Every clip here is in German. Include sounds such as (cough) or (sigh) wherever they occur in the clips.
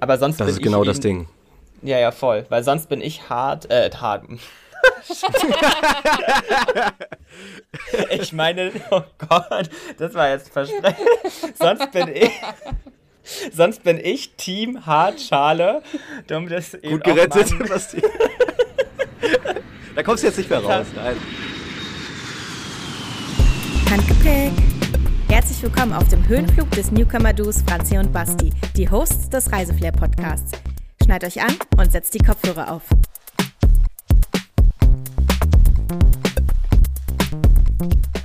Aber sonst Das bin ist genau das Ding. Ja, ja, voll. Weil sonst bin ich hart, äh, hart. (laughs) ich meine, oh Gott, das war jetzt Versprechen. sonst bin ich. Sonst bin ich Team Hartschale. Um das eben Gut auch gerettet, Basti. da kommst du jetzt nicht mehr raus. Nein. Handgepäck. Herzlich willkommen auf dem Höhenflug des Newcomer-Duos Franzi und Basti, die Hosts des Reiseflair-Podcasts. Schneidt euch an und setzt die Kopfhörer auf.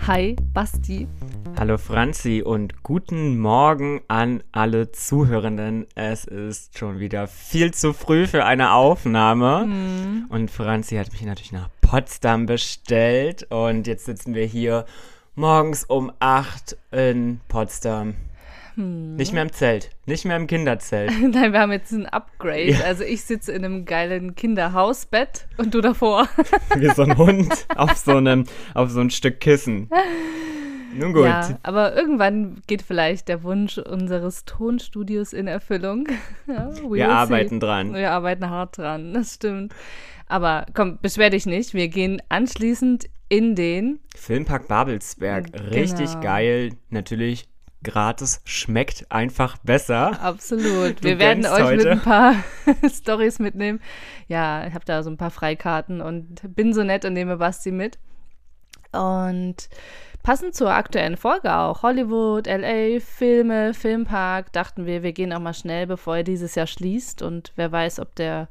Hi, Basti. Hallo Franzi und guten Morgen an alle Zuhörenden. Es ist schon wieder viel zu früh für eine Aufnahme. Und Franzi hat mich natürlich nach Potsdam bestellt. Und jetzt sitzen wir hier morgens um 8 in Potsdam. Nicht mehr im Zelt, nicht mehr im Kinderzelt. (laughs) Nein, wir haben jetzt ein Upgrade. Ja. Also ich sitze in einem geilen Kinderhausbett und du davor. (laughs) Wie so ein Hund auf so einem, auf so ein Stück Kissen. Nun gut. Ja, aber irgendwann geht vielleicht der Wunsch unseres Tonstudios in Erfüllung. (laughs) Ja, Wir see. arbeiten dran. Wir arbeiten hart dran, das stimmt. Aber komm, beschwer dich nicht. Wir gehen anschließend in den Filmpark Babelsberg, richtig Genau. geil. Natürlich gratis, schmeckt einfach besser. Absolut. Du Wir werden euch mit heute. ein paar (laughs) Stories mitnehmen. Ja, ich habe da so ein paar Freikarten und bin so nett und nehme Basti mit. Und passend zur aktuellen Folge auch Hollywood, LA, Filme, Filmpark, dachten wir, wir gehen auch mal schnell, bevor er dieses Jahr schließt. Und wer weiß, ob der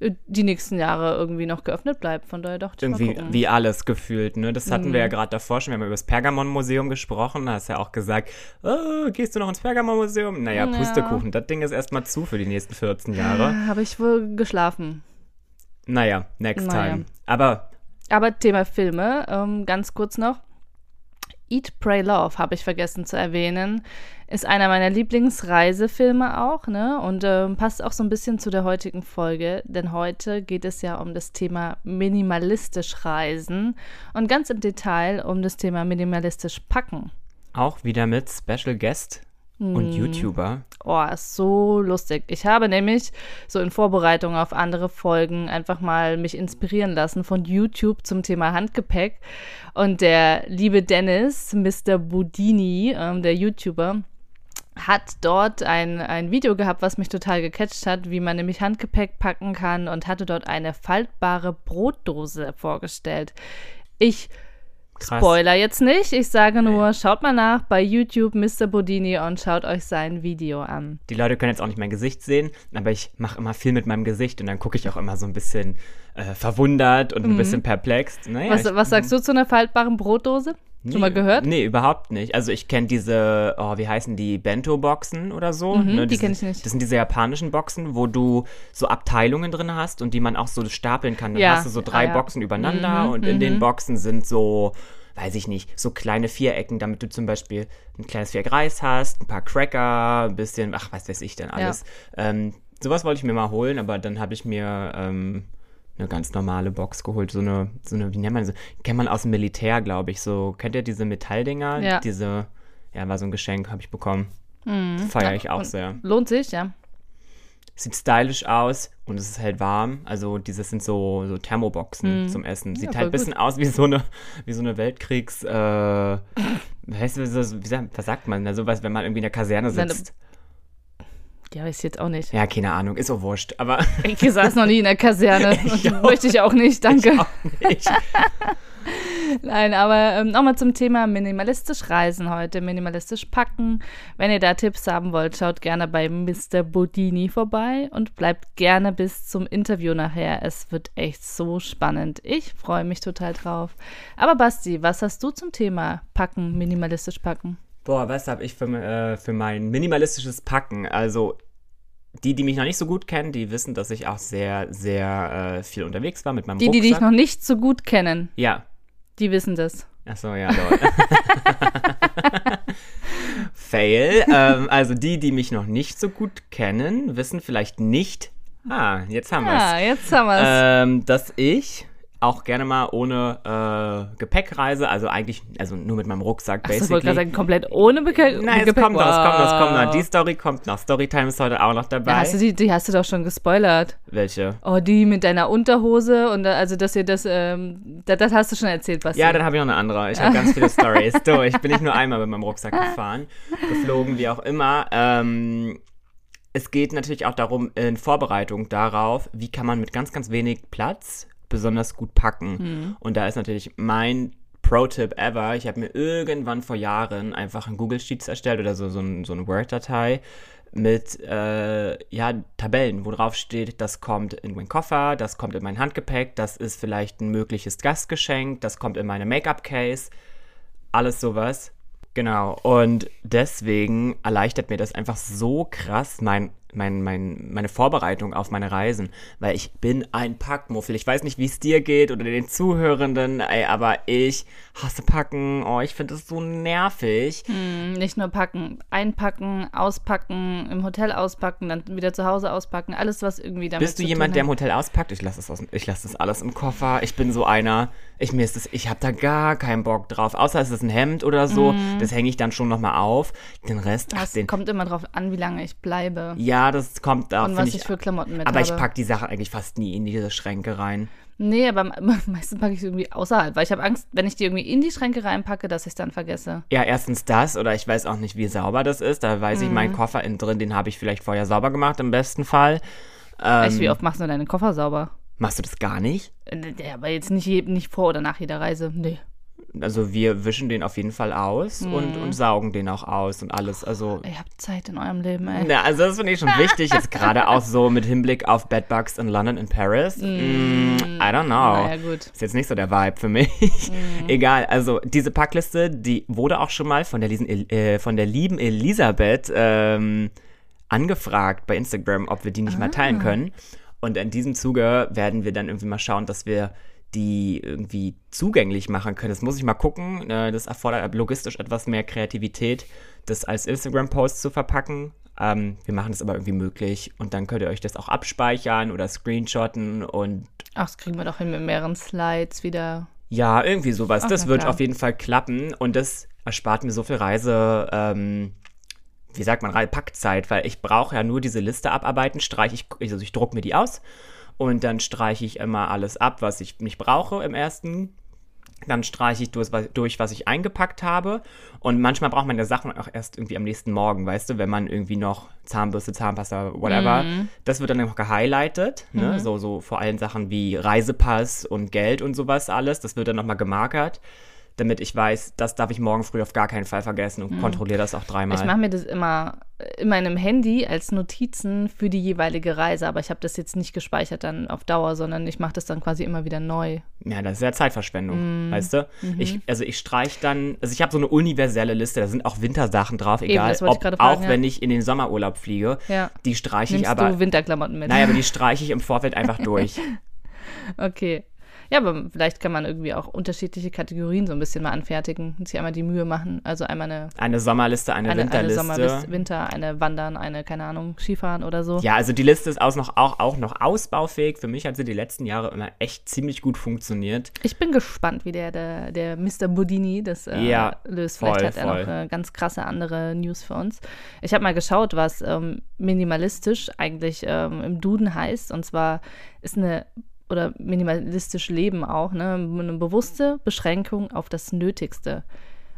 die nächsten Jahre irgendwie noch geöffnet bleibt. Von daher dachte ich mal Irgendwie wie alles gefühlt, ne? Das hatten Mhm. wir ja gerade davor schon. Wir haben über das Pergamon-Museum gesprochen. Da hast ja auch gesagt, oh, gehst du noch ins Pergamon-Museum? Naja, Ja. Pustekuchen. Das Ding ist erstmal zu für die nächsten 14 Jahre. Habe ich wohl geschlafen. Naja, next Naja. time. Aber Aber Thema Filme, ähm, ganz kurz noch. Eat, Pray, Love habe ich vergessen zu erwähnen. Ist einer meiner Lieblingsreisefilme auch, ne? Und ähm, passt auch so ein bisschen zu der heutigen Folge, denn heute geht es ja um das Thema minimalistisch reisen und ganz im Detail um das Thema minimalistisch packen. auch wieder mit Special Guest und Mhm. YouTuber. Oh, ist so lustig. Ich habe nämlich so in Vorbereitung auf andere Folgen einfach mal mich inspirieren lassen von YouTube zum Thema Handgepäck. Und der liebe Dennis, Mr. Budini, ähm, der YouTuber, hat dort ein, ein Video gehabt, was mich total gecatcht hat, wie man nämlich Handgepäck packen kann und hatte dort eine faltbare Brotdose vorgestellt. Ich Krass. Spoiler jetzt nicht. Ich sage nur, schaut mal nach bei YouTube Mr. Bodini und schaut euch sein Video an. Die Leute können jetzt auch nicht mein Gesicht sehen, aber ich mache immer viel mit meinem Gesicht und dann gucke ich auch immer so ein bisschen äh, verwundert und ein bisschen perplex. Naja, Mhm. Was, ich, was sagst du zu einer faltbaren Brotdose? Schon mal gehört? Nee, überhaupt nicht. Also ich kenne diese, oh, wie heißen die, Bento-Boxen oder so. Mhm, ne? die diese, kenn ich nicht. Das sind diese japanischen Boxen, wo du so Abteilungen drin hast und die man auch so stapeln kann. Dann Ja. hast du so drei Ah, ja. Boxen übereinander Mhm, und in mhm. den Boxen sind so, weiß ich nicht, so kleine Vierecken, damit du zum Beispiel ein kleines Viereck Reis hast, ein paar Cracker, ein bisschen, ach, was weiß ich denn alles. Ähm, sowas wollte ich mir mal holen, aber dann habe ich mir ähm, eine ganz normale Box geholt, so eine, so eine, wie nennt man so, kennt man aus dem Militär, glaube ich, so, kennt ihr diese Metalldinger? Ja. Diese, ja, war so ein Geschenk, habe ich bekommen. Mhm. Feiere ich auch Und sehr. Lohnt sich, ja. Sieht stylisch aus und es ist halt warm. Also dieses sind so, so Thermoboxen zum Essen. Sieht Mhm. Ja, halt ein bisschen aus wie so eine, wie so eine Weltkriegs, äh, (laughs) weißt du, so, wie sagt, was sagt man? Also was, wenn man irgendwie in der Kaserne Seine- sitzt. Ja, weiß ich jetzt auch nicht. Ja, keine Ahnung, ist so wurscht. Aber (laughs) Ich saß noch nie in der Kaserne (laughs) Ich (laughs) auch. möchte ich auch nicht, danke. ich, Nein, aber ähm, nochmal zum Thema minimalistisch reisen heute, minimalistisch packen. Wenn ihr da Tipps haben wollt, schaut gerne bei Mr. Bodini vorbei und bleibt gerne bis zum Interview nachher. Es wird echt so spannend. Ich freue mich total drauf. Aber Basti, was hast du zum Thema packen, minimalistisch packen? Boah, was habe ich für, äh, für mein minimalistisches Packen? Also die, die mich noch nicht so gut kennen, die wissen, dass ich auch sehr, sehr äh, viel unterwegs war mit meinem Die, die Rucksack. dich noch nicht so gut kennen, ja, die wissen das. Achso, ja, lol. (laughs) Fail. Ähm, also die, die mich noch nicht so gut kennen, wissen vielleicht nicht, ah, jetzt haben wir es, Ah, jetzt haben wir es. ähm, dass ich auch gerne mal ohne äh, Gepäckreise, also eigentlich, also nur mit meinem Rucksack ich basically. wollte gerade sagen, komplett ohne Beke Nein, es Gepäck. kommt noch, es kommt noch, es kommt noch. Wow. Die Story kommt noch. Storytime ist heute auch noch dabei. Ja, hast du die, die hast du doch schon gespoilert. Welche? Oh, die mit deiner Unterhose und also, dass ihr das, ähm, das, das hast du schon erzählt, was Ja, dann habe ich noch eine andere. Ich habe ganz viele Stories. Du, ich bin nicht nur einmal mit meinem Rucksack gefahren, geflogen, wie auch immer. Ähm, es geht natürlich auch darum, in Vorbereitung darauf, wie kann man mit ganz, ganz wenig Platz besonders gut packen. Und da ist natürlich mein Pro-Tipp ever. Ich habe mir irgendwann vor Jahren einfach ein Google Sheets erstellt oder so, so, ein, so eine Word-Datei mit äh, ja, Tabellen, wo drauf steht, das kommt in meinen Koffer, das kommt in mein Handgepäck, das ist vielleicht ein mögliches Gastgeschenk, das kommt in meine Make-up-Case, alles sowas. Genau, und deswegen erleichtert mir das einfach so krass mein, mein, mein, meine Vorbereitung auf meine Reisen, weil ich bin ein Packmuffel. Ich weiß nicht, wie es dir geht oder den Zuhörenden, ey, aber ich hasse Packen. Oh, ich finde es so nervig. Hm, Nicht nur packen, einpacken, auspacken, im Hotel auspacken, dann wieder zu Hause auspacken, alles, was irgendwie damit Bist du jemand, der im. Hotel auspackt? Ich lasse das, ich lass das alles im Koffer. Ich bin so einer. Ich mir ist das, ich habe da gar keinen Bock drauf. Außer es ist ein Hemd oder so. Das hänge ich dann schon nochmal auf. Den Rest, ach, Das den. kommt immer drauf an, wie lange ich bleibe Ja, das kommt da. und was ich, für Klamotten mit aber habe. ich pack die Sachen eigentlich fast nie in diese Schränke rein. Nee, aber me- meistens packe ich sie irgendwie außerhalb, weil ich habe Angst, wenn ich die irgendwie in die Schränke reinpacke, dass ich es dann vergesse. Ja, erstens das oder ich weiß auch nicht, wie sauber das ist. Da weiß ich, Mhm. meinen Koffer innen drin, den habe ich vielleicht vorher sauber gemacht, im besten Fall. Ähm, Weißt du, wie oft machst du deinen Koffer sauber? machst du das gar nicht? Äh, Ja, aber jetzt nicht, nicht vor oder nach jeder Reise. Nee. Also wir wischen den auf jeden Fall aus und, Mhm. und saugen den auch aus und alles. Also Ihr habt Zeit in eurem Leben, ey. Na, also das finde ich schon wichtig, jetzt gerade auch so mit Hinblick auf Bedbugs in London und Paris. Mm, I don't know. Naja, gut. Ist jetzt nicht so der Vibe für mich. Egal, also diese Packliste, die wurde auch schon mal von der, liesen, äh, von der lieben Elisabeth ähm, angefragt bei Instagram, ob wir die nicht mal teilen können. Und in diesem Zuge werden wir dann irgendwie mal schauen, dass wir die irgendwie zugänglich machen können. Das muss ich mal gucken. Äh, Das erfordert logistisch etwas mehr Kreativität, das als Instagram-Post zu verpacken. Ähm, wir machen das aber irgendwie möglich und dann könnt ihr euch das auch abspeichern oder screenshotten und Ach, das kriegen wir doch hin mit mehreren Slides wieder. ja, irgendwie sowas. Ach, das wird klar. auf jeden Fall klappen und das erspart mir so viel Reise, ähm, wie sagt man, Packzeit, weil ich brauche ja nur diese Liste abarbeiten, streiche ich, also ich druck mir die aus und dann streiche ich immer alles ab, was ich nicht brauche im ersten. Dann streiche ich durch, was- ich eingepackt habe. Und manchmal braucht man ja Sachen auch erst irgendwie am nächsten Morgen, weißt du, wenn man irgendwie noch Zahnbürste, Zahnpasta, whatever. Mhm. Das wird dann noch gehighlightet, ne? So, so vor allem Sachen wie Reisepass und Geld und sowas alles. Das wird dann nochmal gemarkert, damit ich weiß, das darf ich morgen früh auf gar keinen Fall vergessen und kontrolliere das auch dreimal. Mhm. Ich mache mir das immer in meinem Handy als Notizen für die jeweilige Reise, aber ich habe das jetzt nicht gespeichert dann auf Dauer, sondern ich mache das dann quasi immer wieder neu. Ja, das ist ja Zeitverschwendung, Mm. weißt du? Mhm. Ich, also ich streiche dann, also ich habe so eine universelle Liste, da sind auch Wintersachen drauf, egal, ich ob, fragen, auch ja. wenn ich in den Sommerurlaub fliege, Ja. die streiche ich aber, du Winterklamotten mit? naja, aber die (laughs) streiche ich im Vorfeld einfach durch. Okay. Ja, aber vielleicht kann man irgendwie auch unterschiedliche Kategorien so ein bisschen mal anfertigen und sich einmal die Mühe machen. Also einmal eine, Eine Sommerliste, eine, eine, eine Winterliste. Sommer bis Winter, eine Wandern, eine, keine Ahnung, Skifahren oder so. ja, also die Liste ist auch noch, auch, auch noch ausbaufähig. Für mich hat sie die letzten Jahre immer echt ziemlich gut funktioniert. Ich bin gespannt, wie der, der, der Mr. Budini das äh, Ja, löst. voll, Vielleicht hat er voll. noch äh, ganz krasse andere News für uns. Ich habe mal geschaut, was ähm, minimalistisch eigentlich ähm, im Duden heißt. Und zwar ist eine, oder minimalistisch Leben auch, ne, eine bewusste Beschränkung auf das Nötigste.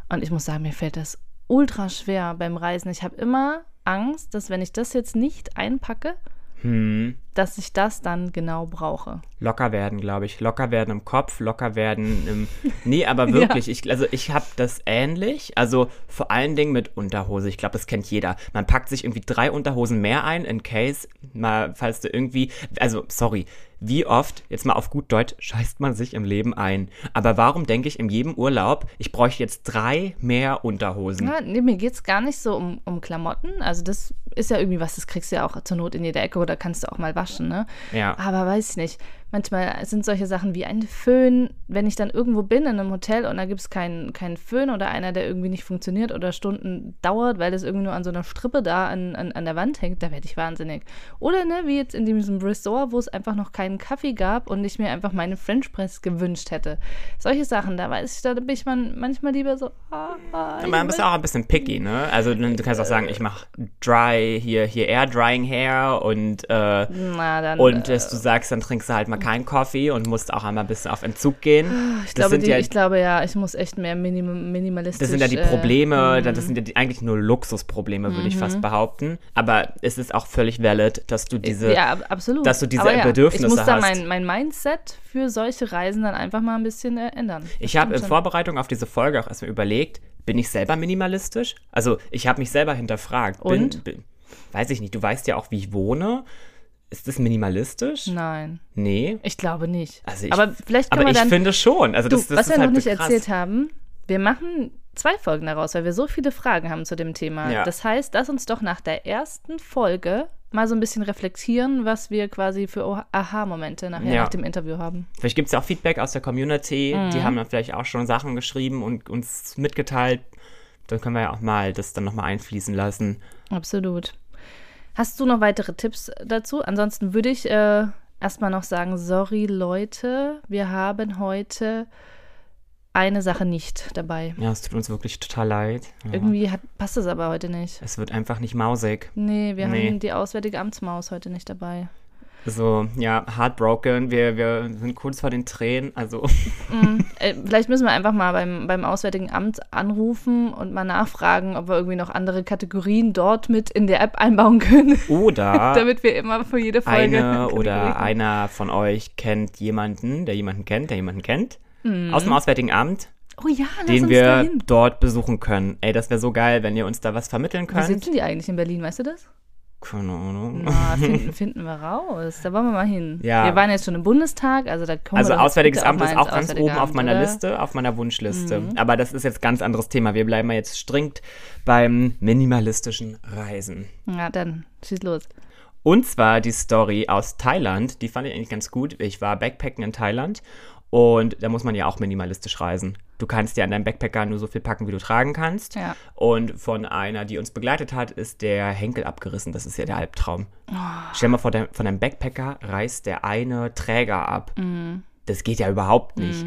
Und ich muss sagen, mir fällt das ultra schwer beim Reisen. Ich habe immer Angst, dass wenn ich das jetzt nicht einpacke, Hm. Dass ich das dann genau brauche. Locker werden, glaube ich. Locker werden im Kopf, locker werden im. (laughs) Nee, aber wirklich. Ich, also ich habe das ähnlich. Also vor allen Dingen mit Unterhose. Ich glaube, das kennt jeder. Man packt sich irgendwie drei Unterhosen mehr ein, in case, mal, falls du irgendwie. Also, sorry. Wie oft, jetzt mal auf gut Deutsch, scheißt man sich im Leben ein. Aber warum denke ich in jedem Urlaub, ich bräuchte jetzt drei mehr Unterhosen? Ja, nee, mir geht es gar nicht so um, um Klamotten. Also das ist ja irgendwie was, das kriegst du ja auch zur Not in jeder Ecke oder kannst du auch mal waschen, ne? Ja. Aber weiß ich nicht. Manchmal sind solche Sachen wie ein Föhn, wenn ich dann irgendwo bin in einem Hotel und da gibt es keinen, keinen Föhn oder einer, der irgendwie nicht funktioniert oder Stunden dauert, weil das irgendwie nur an so einer Strippe da an, an, an der Wand hängt, da werde ich wahnsinnig. Oder ne, wie jetzt in diesem Resort, wo es einfach noch keinen Kaffee gab und ich mir einfach meine French Press gewünscht hätte. Solche Sachen, da weiß ich, da bin ich man, manchmal lieber so, ah, ah, Man bist auch ein bisschen picky, ne? Also du kannst auch sagen, ich mache dry, hier, hier Air Drying Hair und, äh, na, dann, und äh, dass du sagst, dann trinkst du halt mal keinen Kaffee und musst auch einmal ein bisschen auf Entzug gehen. ich, das glaube, sind die, ja, ich glaube ja, ich muss echt mehr minim minimalistisch. das sind ja die äh, Probleme, das sind ja die, eigentlich nur Luxusprobleme, würde ich Mhm. fast behaupten. Aber es ist auch völlig valid, dass du diese, ja, ab- absolut. dass du diese Aber ja, Bedürfnisse Ich muss da hast. mein, mein Mindset für solche Reisen dann einfach mal ein bisschen äh, ändern. Das Ich habe in. Vorbereitung auf diese Folge auch erstmal überlegt, bin ich selber minimalistisch? Also ich habe mich selber hinterfragt. Bin, Und? Bin, weiß ich nicht, du weißt ja auch, wie ich wohne. Ist das minimalistisch? Nein, Nee. ich glaube nicht. Also ich, aber vielleicht können aber wir ich dann. finde schon. Also du, das, das was wir halt noch nicht krass. erzählt haben, wir machen zwei Folgen daraus, weil wir so viele Fragen haben zu dem Thema. Ja. Das heißt, lass uns doch nach der ersten Folge mal so ein bisschen reflektieren, was wir quasi für Aha-Momente nachher Ja. nach dem Interview haben. Vielleicht gibt es ja auch Feedback aus der Community. Mhm. Die haben dann vielleicht auch schon Sachen geschrieben und uns mitgeteilt. Dann können wir ja auch mal das dann nochmal einfließen lassen. Absolut. Hast du noch weitere Tipps dazu? Ansonsten würde ich äh, erstmal noch sagen, sorry Leute, wir haben heute eine Sache nicht dabei. Ja, es tut uns wirklich total leid. Ja. Irgendwie hat, passt es aber heute nicht. Es wird einfach nicht mausig. Nee, wir Nee. haben die Auswärtige Amtsmaus heute nicht dabei. So, ja, heartbroken. Wir, wir sind kurz vor den Tränen. Also, (laughs) Äh, vielleicht müssen wir einfach mal beim, beim Auswärtigen Amt anrufen und mal nachfragen, ob wir irgendwie noch andere Kategorien dort mit in der App einbauen können, oder (laughs) damit wir immer für jede Folge. eine (laughs) oder einer von euch kennt jemanden, der jemanden kennt, der jemanden kennt. Mhm. Aus dem Auswärtigen Amt, Oh ja, den wir dort besuchen können. Ey, das wäre so geil, wenn ihr uns da was vermitteln Wo könnt. sitzen die eigentlich in Berlin, weißt du das? Keine Ahnung. Na, finden, (laughs) finden wir raus. Da wollen wir mal hin. Ja. Wir waren jetzt schon im Bundestag, also da kommen Also wir Auswärtiges Amt ist auch ganz oben auf meiner oder? Mhm. Liste, auf meiner Wunschliste. Aber das ist jetzt ganz anderes Thema. Wir bleiben mal jetzt strikt beim minimalistischen Reisen. Ja, dann schieß los. Und zwar die Story aus Thailand, die fand ich eigentlich ganz gut. Ich war Backpacken in Thailand und da muss man ja auch minimalistisch reisen. Du kannst ja in deinem Backpacker nur so viel packen, wie du tragen kannst. Ja. Und von einer, die uns begleitet hat, ist der Henkel abgerissen. Das ist ja der Albtraum. Oh. Stell dir mal vor, dein, von deinem Backpacker reißt der eine Träger ab. Mhm. Das geht ja überhaupt nicht.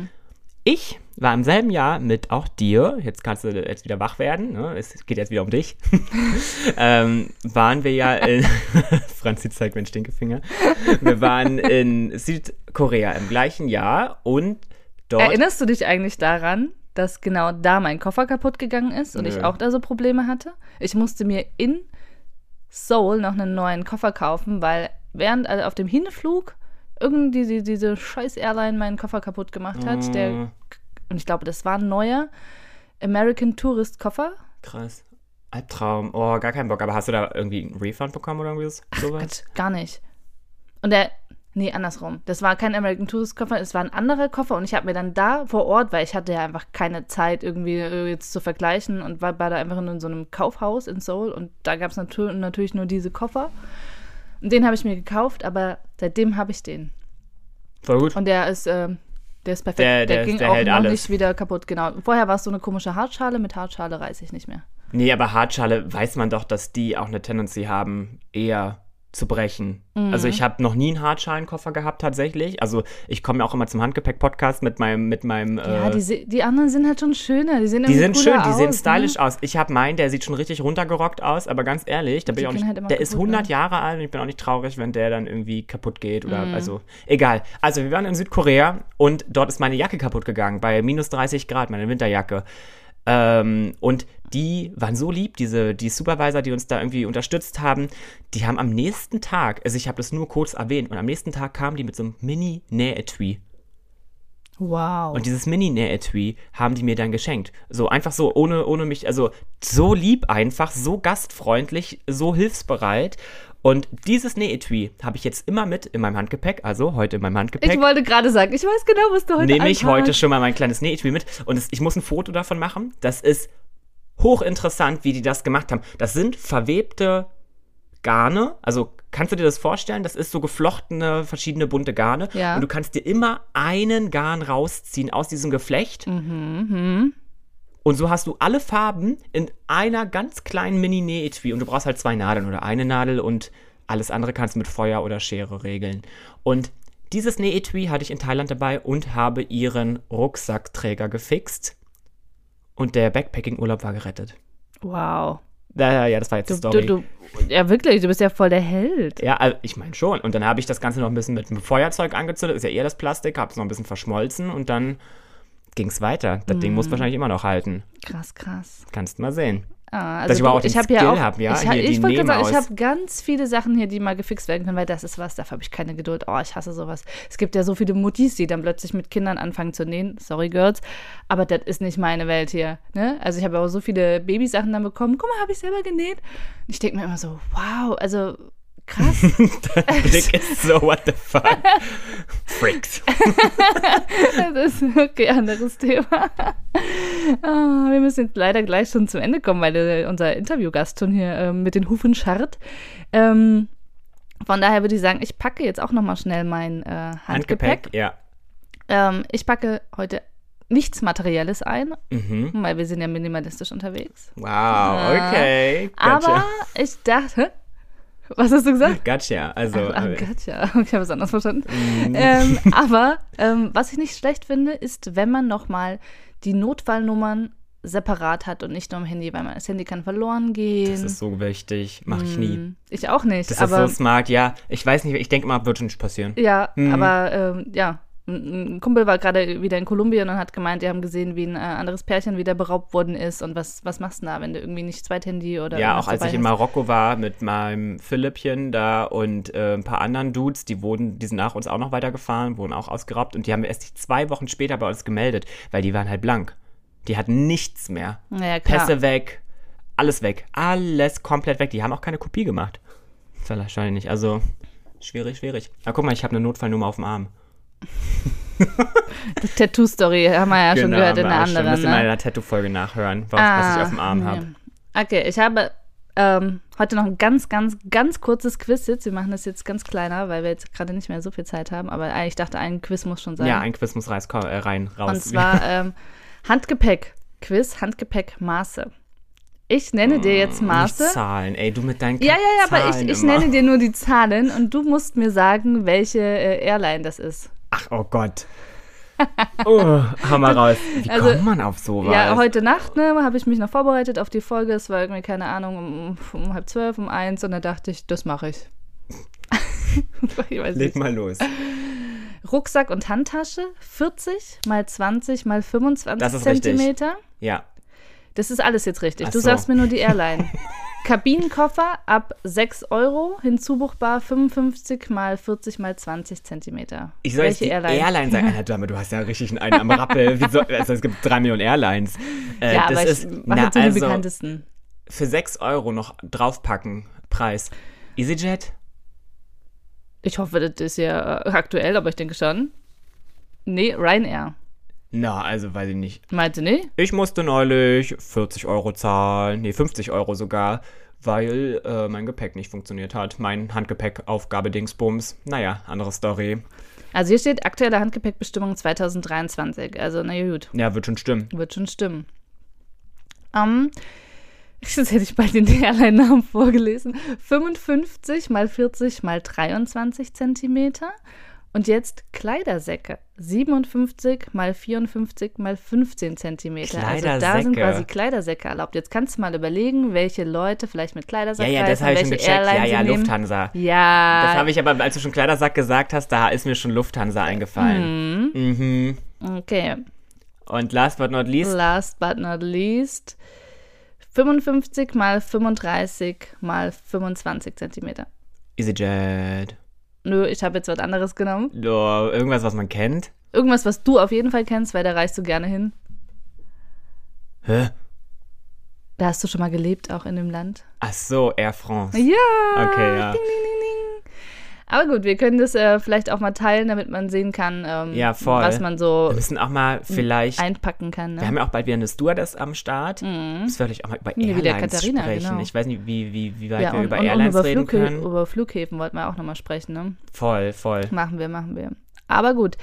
Ich war im selben Jahr mit auch dir, jetzt kannst du jetzt wieder wach werden, ne? es geht jetzt wieder um dich, (laughs) ähm, waren wir ja in, (laughs) Franzi zeigt mir den Stinkefinger, wir waren in Südkorea im gleichen Jahr und dort, Erinnerst du dich eigentlich daran, dass genau da mein Koffer kaputt gegangen ist und Nö. ich auch da so Probleme hatte? Ich musste mir in Seoul noch einen neuen Koffer kaufen, weil während also auf dem Hinflug irgendwie diese, diese scheiß Airline meinen Koffer kaputt gemacht hat. Mm. Der, und ich glaube, das war ein neuer American Tourist Koffer. krass, Albtraum, oh, gar keinen Bock, aber hast du da irgendwie einen Refund bekommen oder irgendwie sowas? Gott, gar nicht. Und der, nee, andersrum. Das war kein American Tourist Koffer, es war ein anderer Koffer und ich habe mir dann da vor Ort, weil ich hatte ja einfach keine Zeit irgendwie äh, jetzt zu vergleichen und war, war da einfach in so einem Kaufhaus in Seoul und da gab es natür natürlich nur diese Koffer. Und den habe ich mir gekauft, aber seitdem habe ich den. Voll gut. Und der ist, ähm, der ist perfekt. Der- der- ging der auch hält noch alles. nicht wieder kaputt, genau. Vorher war es so eine komische Hartschale, mit Hartschale reiße ich nicht mehr. Nee, aber Hartschale weiß man doch, dass die auch eine Tendency haben, eher zu brechen. Mhm. Also ich habe noch nie einen Hartschalenkoffer gehabt tatsächlich. Also ich komme ja auch immer zum Handgepäck-Podcast mit meinem, mit meinem. Ja, äh, die, die anderen sind halt schon schöner. Die sehen die sind schön, cooler die sehen aus, stylisch ne? aus. Ich habe meinen, der sieht schon richtig runtergerockt aus, aber ganz ehrlich, da bin ich auch nicht, halt der ist kaputt, 100 ne? Jahre alt und ich bin auch nicht traurig, wenn der dann irgendwie kaputt geht oder Mhm. also egal. Also wir waren in Südkorea und dort ist meine Jacke kaputt gegangen bei minus 30 Grad, meine Winterjacke. Ähm, und die waren so lieb, diese die Supervisor, die uns da irgendwie unterstützt haben, die haben am nächsten Tag, also ich habe das nur kurz erwähnt, und am nächsten Tag kamen die mit so einem Mini-Nähetui. Wow. Und dieses Mini-Nähetui haben die mir dann geschenkt. So einfach so, ohne, ohne mich, also so lieb einfach, so gastfreundlich, so hilfsbereit. Und dieses Nähetui habe ich jetzt immer mit in meinem Handgepäck, also heute in meinem Handgepäck. Ich wollte gerade sagen, ich weiß genau, was du heute Nehme ich heute schon mal mein kleines Nähetui mit. Und es, ich muss ein Foto davon machen. Das ist hochinteressant, wie die das gemacht haben. Das sind verwebte Garne. Also kannst du dir das vorstellen? Das ist so geflochtene, verschiedene bunte Garne. Ja. Und du kannst dir immer einen Garn rausziehen aus diesem Geflecht. Mhm, Und so hast du alle Farben in einer ganz kleinen Mini-Nähetui. Und du brauchst halt zwei Nadeln oder eine Nadel und alles andere kannst du mit Feuer oder Schere regeln. Und dieses Nähetui hatte ich in Thailand dabei und habe ihren Rucksackträger gefixt. Und der Backpacking-Urlaub war gerettet. Wow. Ja, ja, das war jetzt die Du, Story. du, du, ja, wirklich, du bist ja voll der Held. Ja, also ich meine schon. Und dann habe ich das Ganze noch ein bisschen mit einem Feuerzeug angezündet. Ist ja eher das Plastik, habe es noch ein bisschen verschmolzen und dann ging es weiter. Das Ding Mhm. muss wahrscheinlich immer noch halten. Krass, krass. Kannst mal sehen. Ah, also Dass ich den ich ja Skill auch, hab, ja, Ich, ha- ich wollte gerade sagen, ich habe ganz viele Sachen hier, die mal gefixt werden können, weil das ist was, dafür habe ich keine Geduld. Oh, ich hasse sowas. Es gibt ja so viele Muttis, die dann plötzlich mit Kindern anfangen zu nähen. Sorry, Girls. Aber das ist nicht meine Welt hier. Ne? Also ich habe auch so viele Babysachen dann bekommen. Guck mal, habe ich selber genäht. Und ich denke mir immer so, wow, also krass. (laughs) Blick ist so, what the fuck? (laughs) Freaks. Das ist okay, anderes Thema. Ah, wir müssen jetzt leider gleich schon zum Ende kommen, weil äh, unser Interviewgast schon hier ähm, mit den Hufen scharrt. Ähm, von daher würde ich sagen, ich packe jetzt auch noch mal schnell mein äh, Handgepäck. ja. Ähm, ich packe heute nichts Materielles ein, Mhm. weil wir sind ja minimalistisch unterwegs. Wow, okay. Aber ich dachte, was hast du gesagt? Gotcha. Also, Ach, äh, Gott, ja. Okay, (laughs) ich habe es anders verstanden. Mhm. Ähm, (laughs) aber ähm, was ich nicht schlecht finde, ist, wenn man nochmal die Notfallnummern separat hat und nicht nur im Handy, weil man, das Handy kann verloren gehen. das ist so wichtig. Mache ich nie. Hm, Ich auch nicht. Das aber ist so smart. Ja, ich weiß nicht, ich denke mal, wird schon nicht passieren. ja, Mhm. aber ähm, ja. Ein Kumpel war gerade wieder in Kolumbien und hat gemeint, die haben gesehen, wie ein äh, anderes Pärchen wieder beraubt worden ist. Und was, was machst du da, wenn du irgendwie nicht Zweithandy oder Ja, auch als ich in hast? Marokko war mit meinem Philippchen da und äh, ein paar anderen Dudes, die wurden, die sind nach uns auch noch weitergefahren, wurden auch ausgeraubt und die haben erst zwei Wochen später bei uns gemeldet, weil die waren halt blank. Die hatten nichts mehr. Ja, klar. Pässe weg, alles weg, alles komplett weg. Die haben auch keine Kopie gemacht. Wahrscheinlich, also schwierig, schwierig. Aber guck mal, ich habe eine Notfallnummer auf dem Arm. (laughs) Die Tattoo-Story haben wir ja schon gehört in haben der anderen. Müsst ihr ne? mal in der Tattoo-Folge nachhören, was, was ich auf dem Arm nee. habe. Okay, ich habe ähm, heute noch ein ganz, ganz, ganz kurzes Quiz jetzt. Wir machen das jetzt ganz kleiner, weil wir jetzt gerade nicht mehr so viel Zeit haben. Aber ich dachte, ein Quiz muss schon sein. Ja, ein Quiz muss rein, äh, rein raus. Und zwar (laughs) ähm, Handgepäck-Quiz, Handgepäck-Maße. Ich nenne dir jetzt Nicht Maße. Zahlen, ey, du mit deinen Ja, ja, ja, aber ich, Zahlen ich nenne dir nur die Zahlen und du musst mir sagen, welche äh, Airline das ist. Ach, oh Gott. (laughs) Oh, hau mal raus. Wie Also, kommt man auf sowas? Ja, heute Nacht ne, habe ich mich noch vorbereitet auf die Folge. Es war irgendwie, keine Ahnung, um, um halb zwölf, um eins und da dachte ich, das mache ich. (laughs) ich weiß Leg nicht. mal los. Rucksack und Handtasche 40 mal 20 mal 25 Das ist richtig. Zentimeter. Ja. Das ist alles jetzt richtig. Ach Du so. sagst mir nur die Airline. (laughs) Kabinenkoffer ab 6 Euro, hinzubuchbar 55 mal 40 mal 20 Zentimeter. Ich soll jetzt Welche die Airline? Airline, sagen. Alter, Dame, du hast ja richtig einen am Rappel. Soll, also es gibt drei Millionen Airlines. Äh, Ja, das aber ist, ich mache na, jetzt so die also, bekanntesten. für 6 Euro noch draufpacken, Preis. EasyJet? Ich hoffe, das ist ja äh, aktuell, aber ich denke schon. Nee, Ryanair. Na, also weiß ich nicht. Meinte nee? Ich musste neulich 40 Euro zahlen, nee, 50 Euro sogar, weil äh, mein Gepäck nicht funktioniert hat. Mein Handgepäck-Aufgabe-Dingsbums. Naja, andere Story. Also hier steht aktuelle Handgepäckbestimmung 2023. Also na gut, Ja, wird schon stimmen. wird schon stimmen. Ähm, (laughs) jetzt hätte ich bald den Airline-Namen vorgelesen. 55 mal 40 mal 23 Zentimeter. Und jetzt Kleidersäcke. 57 mal 54 mal 15 Zentimeter. Also da sind quasi Kleidersäcke erlaubt. Jetzt kannst du mal überlegen, welche Leute vielleicht mit Ja, Kleidersack ja, das reisen, habe ich schon gecheckt. Ja, Airline ja. Lufthansa. Ja. Das habe ich aber, als du schon Kleidersack gesagt hast, da ist mir schon Lufthansa eingefallen. Mhm. Okay. Und last but not least, Last but not least. 55 mal 35 mal 25 Zentimeter. EasyJet. Nö, ich habe jetzt was anderes genommen. Ja, irgendwas, was man kennt. Irgendwas, was du auf jeden Fall kennst, weil da reist du gerne hin. Hä? Da hast du schon mal gelebt, auch in dem Land. Ach so, Air France. Ja. Okay, ja. Ding, ding, ding. Aber gut, wir können das äh, vielleicht auch mal teilen, damit man sehen kann, ähm, Ja, was man so Wir müssen auch mal vielleicht. einpacken kann. Ne? Wir haben ja auch bald wieder eine Stewardess am Start. Das werde ich auch mal über der Airlines Katharina, sprechen. genau. Ich weiß nicht, wie, wie, wie weit ja, wir und, über und, Airlines und über, reden Flughä können. über Flughäfen wollten wir auch nochmal sprechen. Ne? Voll, voll. Machen wir, machen wir. Aber gut,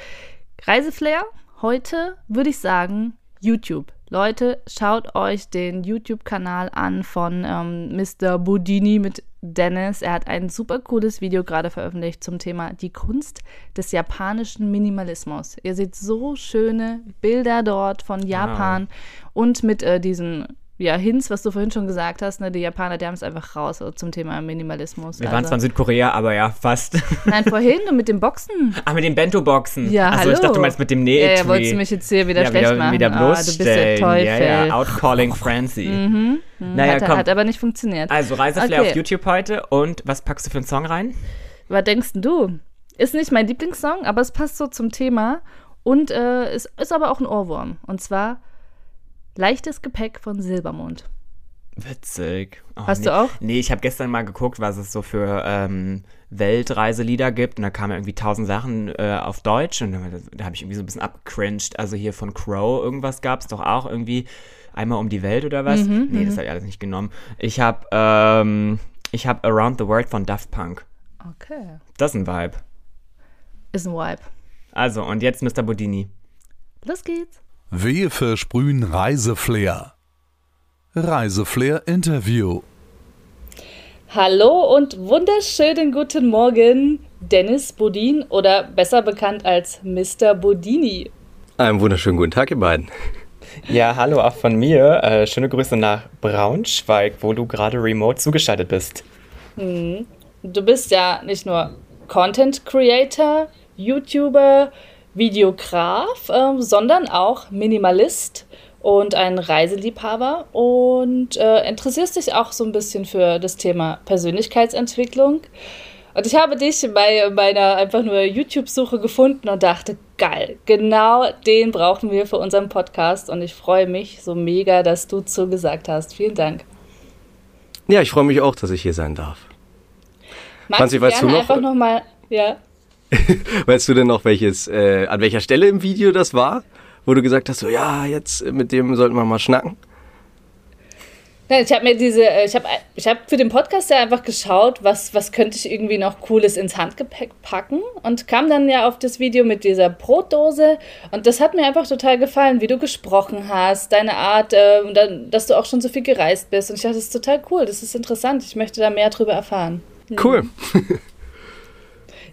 Reiseflair, heute würde ich sagen YouTube. Leute, schaut euch den YouTube-Kanal an von ähm, Mr. Bodini mit Dennis. Er hat ein super cooles Video gerade veröffentlicht zum Thema die Kunst des japanischen Minimalismus. Ihr seht so schöne Bilder dort von Japan und mit äh, diesen ja, Hints, was du vorhin schon gesagt hast, ne, die Japaner, die haben es einfach raus also zum Thema Minimalismus. Wir waren Also- zwar in Südkorea, aber ja, fast. (laughs) Nein, vorhin und mit den Boxen. Ah, mit den Bento-Boxen. Ja, also hallo. ich dachte, du meinst mit dem Ja, Nähtree. ja, wolltest du mich jetzt hier wieder ja, schlecht wieder, machen. wieder Ah, du bist bloßstellen. Teufel. ja, ja, outcalling Francie. Naja, hat, komm. hat aber nicht funktioniert. also Reiseflair Okay. auf YouTube heute. Und was packst du für einen Song rein? Was denkst du? Ist nicht mein Lieblingssong, aber es passt so zum Thema und äh, es ist aber auch ein Ohrwurm. Und zwar Leichtes Gepäck von Silbermond. Witzig. Oh, Hast nee. du auch? Nee, ich habe gestern mal geguckt, was es so für ähm, Weltreiselieder gibt. Und da kamen irgendwie tausend Sachen äh, auf Deutsch. Und da, da habe ich irgendwie so ein bisschen abgecringed. Also hier von Crow irgendwas gab es doch auch irgendwie. Einmal um die Welt oder was? Mhm, nee, das habe ich alles nicht genommen. Ich habe ähm, ich hab Around the World von Daft Punk. Okay. Das ist ein Vibe. Ist ein Vibe. Also, und jetzt Mr. Bodini. Los geht's. Wir versprühen Reiseflair. Reiseflair Interview. Hallo und wunderschönen guten Morgen, Dennis Bodin oder besser bekannt als Mr. Bodini. Einen wunderschönen guten Tag, ihr beiden. Ja, hallo auch von mir. Äh, schöne Grüße nach Braunschweig, wo du gerade remote zugeschaltet bist. Du bist ja nicht nur Content Creator, YouTuber, Videograf, ähm, sondern auch Minimalist und ein Reiseliebhaber und äh, interessierst dich auch so ein bisschen für das Thema Persönlichkeitsentwicklung. Und ich habe dich bei meiner einfach nur YouTube-Suche gefunden und dachte, geil, genau den brauchen wir für unseren Podcast. Und ich freue mich so mega, dass du zugesagt hast. Vielen Dank. Ja, ich freue mich auch, dass ich hier sein darf. Magst Franzi, du weißt du noch- einfach nochmal, ja. (laughs) Weißt du denn noch, welches, äh, an welcher Stelle im Video das war? Wo du gesagt hast, so, ja, jetzt mit dem sollten wir mal schnacken. Nein, ich habe mir diese, äh, ich habe ich hab für den Podcast ja einfach geschaut, was, was könnte ich irgendwie noch Cooles ins Handgepäck packen und kam dann ja auf das Video mit dieser Brotdose und das hat mir einfach total gefallen, wie du gesprochen hast, deine Art, äh, dann, dass du auch schon so viel gereist bist und ich dachte, das ist total cool, das ist interessant, ich möchte da mehr drüber erfahren. Cool. (laughs)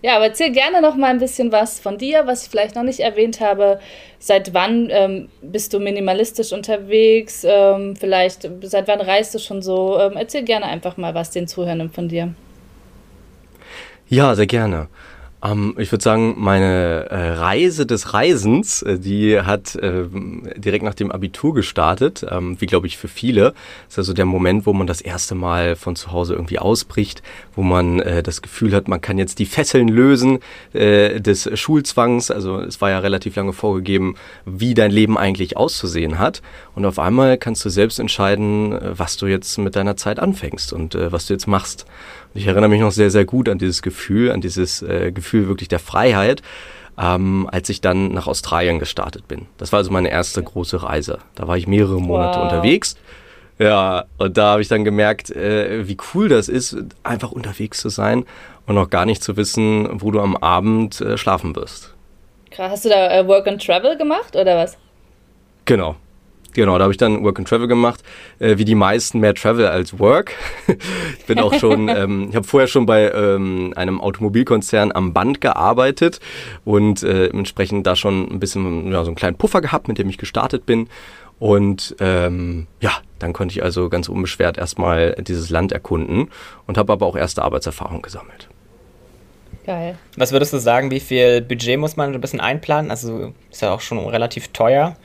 Ja, aber erzähl gerne noch mal ein bisschen was von dir, was ich vielleicht noch nicht erwähnt habe. Seit wann ähm, bist du minimalistisch unterwegs? Ähm, vielleicht seit wann reist du schon so? Ähm, erzähl gerne einfach mal was den Zuhörern von dir. Ja, sehr gerne. Ähm, ich würde sagen, meine äh, Reise des Reisens, äh, die hat ähm, direkt nach dem Abitur gestartet, ähm, wie glaube ich für viele. Das ist also der Moment, wo man das erste Mal von zu Hause irgendwie ausbricht, wo man äh, das Gefühl hat, man kann jetzt die Fesseln lösen äh, des Schulzwangs. Also es war ja relativ lange vorgegeben, wie dein Leben eigentlich auszusehen hat. Und auf einmal kannst du selbst entscheiden, äh, was du jetzt mit deiner Zeit anfängst und äh, was du jetzt machst. Und ich erinnere mich noch sehr, sehr gut an dieses Gefühl, an dieses äh, Gefühl wirklich der Freiheit, ähm, als ich dann nach Australien gestartet bin. Das war also meine erste große Reise. Da war ich mehrere Monate Wow. unterwegs. Ja, und da habe ich dann gemerkt, äh, wie cool das ist, einfach unterwegs zu sein und noch gar nicht zu wissen, wo du am Abend äh, schlafen wirst. Krass, Hast du da äh, Work and Travel gemacht oder was? Genau. Genau, da habe ich dann Work and Travel gemacht. Äh, wie die meisten mehr Travel als Work. ich (laughs) bin auch schon, (laughs) ähm, ich habe vorher schon bei ähm, einem Automobilkonzern am Band gearbeitet und äh, entsprechend da schon ein bisschen ja, so einen kleinen Puffer gehabt, mit dem ich gestartet bin. Und ähm, ja, dann konnte ich also ganz unbeschwert erstmal dieses Land erkunden und habe aber auch erste Arbeitserfahrung gesammelt. Geil. Was würdest du sagen, wie viel Budget muss man ein bisschen einplanen? Also ist ja auch schon relativ teuer.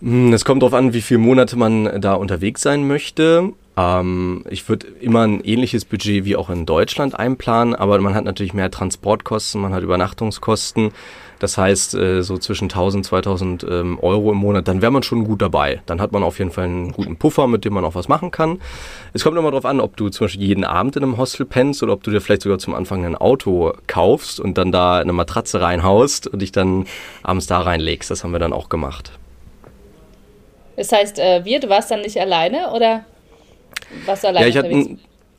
Hm, es kommt darauf an, wie viele Monate man da unterwegs sein möchte. Ähm, ich würde immer ein ähnliches Budget wie auch in Deutschland einplanen, aber man hat natürlich mehr Transportkosten, man hat Übernachtungskosten. Das heißt, äh, so zwischen 1000, 2000 ähm, Euro im Monat, dann wäre man schon gut dabei. Dann hat man auf jeden Fall einen guten Puffer, mit dem man auch was machen kann. Es kommt immer darauf an, ob du zum Beispiel jeden Abend in einem Hostel pennst oder ob du dir vielleicht sogar zum Anfang ein Auto kaufst und dann da eine Matratze reinhaust und dich dann abends da reinlegst. Das haben wir dann auch gemacht. Das heißt, äh, wir, du warst dann nicht alleine oder warst du alleine ja, ich? Hatte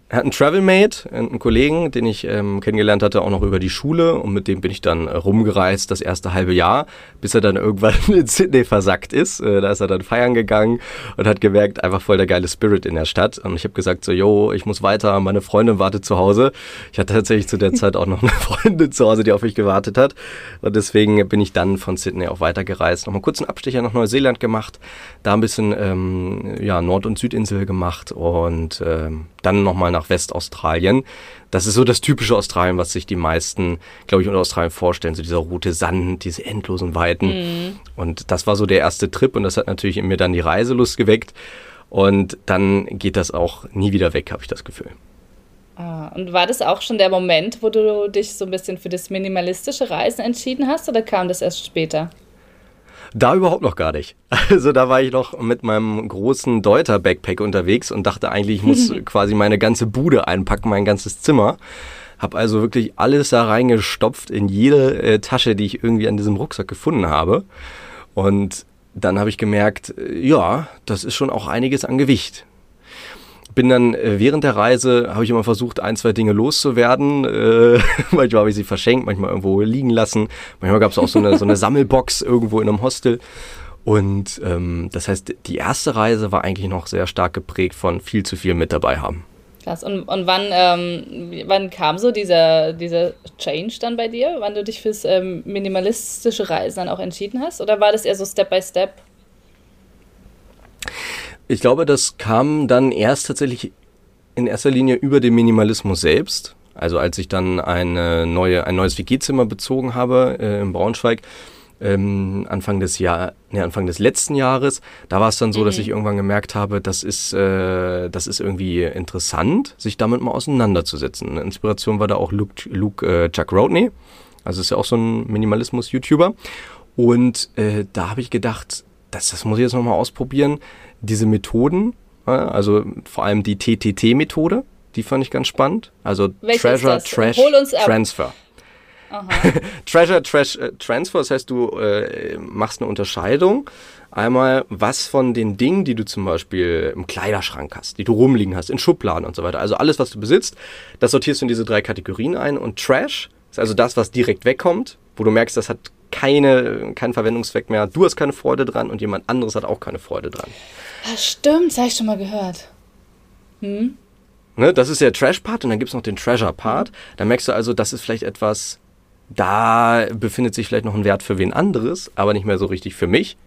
er hat einen Travelmate, einen Kollegen, den ich ähm, kennengelernt hatte, auch noch über die Schule. Und mit dem bin ich dann äh, rumgereist das erste halbe Jahr, bis er dann (laughs) irgendwann in Sydney versackt ist. Äh, da ist er dann feiern gegangen und hat gemerkt, einfach voll der geile Spirit in der Stadt. Und ich habe gesagt so, yo, ich muss weiter, meine Freundin wartet zu Hause. Ich hatte tatsächlich zu der (laughs) Zeit auch noch eine Freundin zu Hause, die auf mich gewartet hat. Und deswegen bin ich dann von Sydney auch weitergereist. Nochmal kurz einen Abstecher nach Neuseeland gemacht, da ein bisschen ähm, ja, Nord- und Südinsel gemacht und ähm, dann nochmal nach Westaustralien. Das ist so das typische Australien, was sich die meisten, glaube ich, unter Australien vorstellen. So dieser rote Sand, diese endlosen Weiten. Mhm. Und das war so der erste Trip und das hat natürlich in mir dann die Reiselust geweckt. Und dann geht das auch nie wieder weg, habe ich das Gefühl. Ah, und war das auch schon der Moment, wo du dich so ein bisschen für das minimalistische Reisen entschieden hast oder kam das erst später? Da überhaupt noch gar nicht. (laughs) Also da war ich noch mit meinem großen Deuter-Backpack unterwegs und dachte eigentlich, ich muss (laughs) quasi meine ganze Bude einpacken, mein ganzes Zimmer. Hab also wirklich alles da reingestopft in jede äh, Tasche, die ich irgendwie an diesem Rucksack gefunden habe. Und dann habe ich gemerkt, äh, ja, das ist schon auch einiges an Gewicht bin dann äh, während der Reise, habe ich immer versucht, ein, zwei Dinge loszuwerden. (laughs) Äh, manchmal habe ich sie verschenkt, manchmal irgendwo liegen lassen. Manchmal gab es auch so eine, so eine Sammelbox (laughs) irgendwo in einem Hostel. Und ähm, das heißt, die erste Reise war eigentlich noch sehr stark geprägt von viel zu viel mit dabei haben. Krass. Und, und wann, ähm, wann kam so dieser, dieser Change dann bei dir? Wann du dich fürs ähm, minimalistische Reisen dann auch entschieden hast? Oder war das eher so Step by Step? Ich glaube, das kam dann erst tatsächlich in erster Linie über den Minimalismus selbst. Also als ich dann eine neue, ein neues WG-Zimmer bezogen habe äh, in Braunschweig, ähm, Anfang des Jahr, nee, Anfang des letzten Jahres, da war es dann so, mhm. dass ich irgendwann gemerkt habe, das ist, äh, das ist irgendwie interessant, sich damit mal auseinanderzusetzen. Eine Inspiration war da auch Luke, Luke äh, Chuck Rodney, also ist ja auch so ein Minimalismus-YouTuber. Und äh, da habe ich gedacht, das, das muss ich jetzt nochmal ausprobieren diese Methoden, also vor allem die TTT-Methode, die fand ich ganz spannend. Also Welche Treasure, Trash, Transfer. (laughs) Treasure, Trash, äh, Transfer, das heißt, du äh, machst eine Unterscheidung. Einmal, was von den Dingen, die du zum Beispiel im Kleiderschrank hast, die du rumliegen hast, in Schubladen und so weiter, also alles, was du besitzt, das sortierst du in diese drei Kategorien ein. Und Trash ist also das, was direkt wegkommt, wo du merkst, das hat keine, keinen Verwendungszweck mehr. Du hast keine Freude dran und jemand anderes hat auch keine Freude dran. Ja, ah, stimmt, das habe ich schon mal gehört. Hm? Ne, das ist der Trash-Part und dann gibt es noch den Treasure-Part. Da merkst du also, das ist vielleicht etwas, da befindet sich vielleicht noch ein Wert für wen anderes, aber nicht mehr so richtig für mich.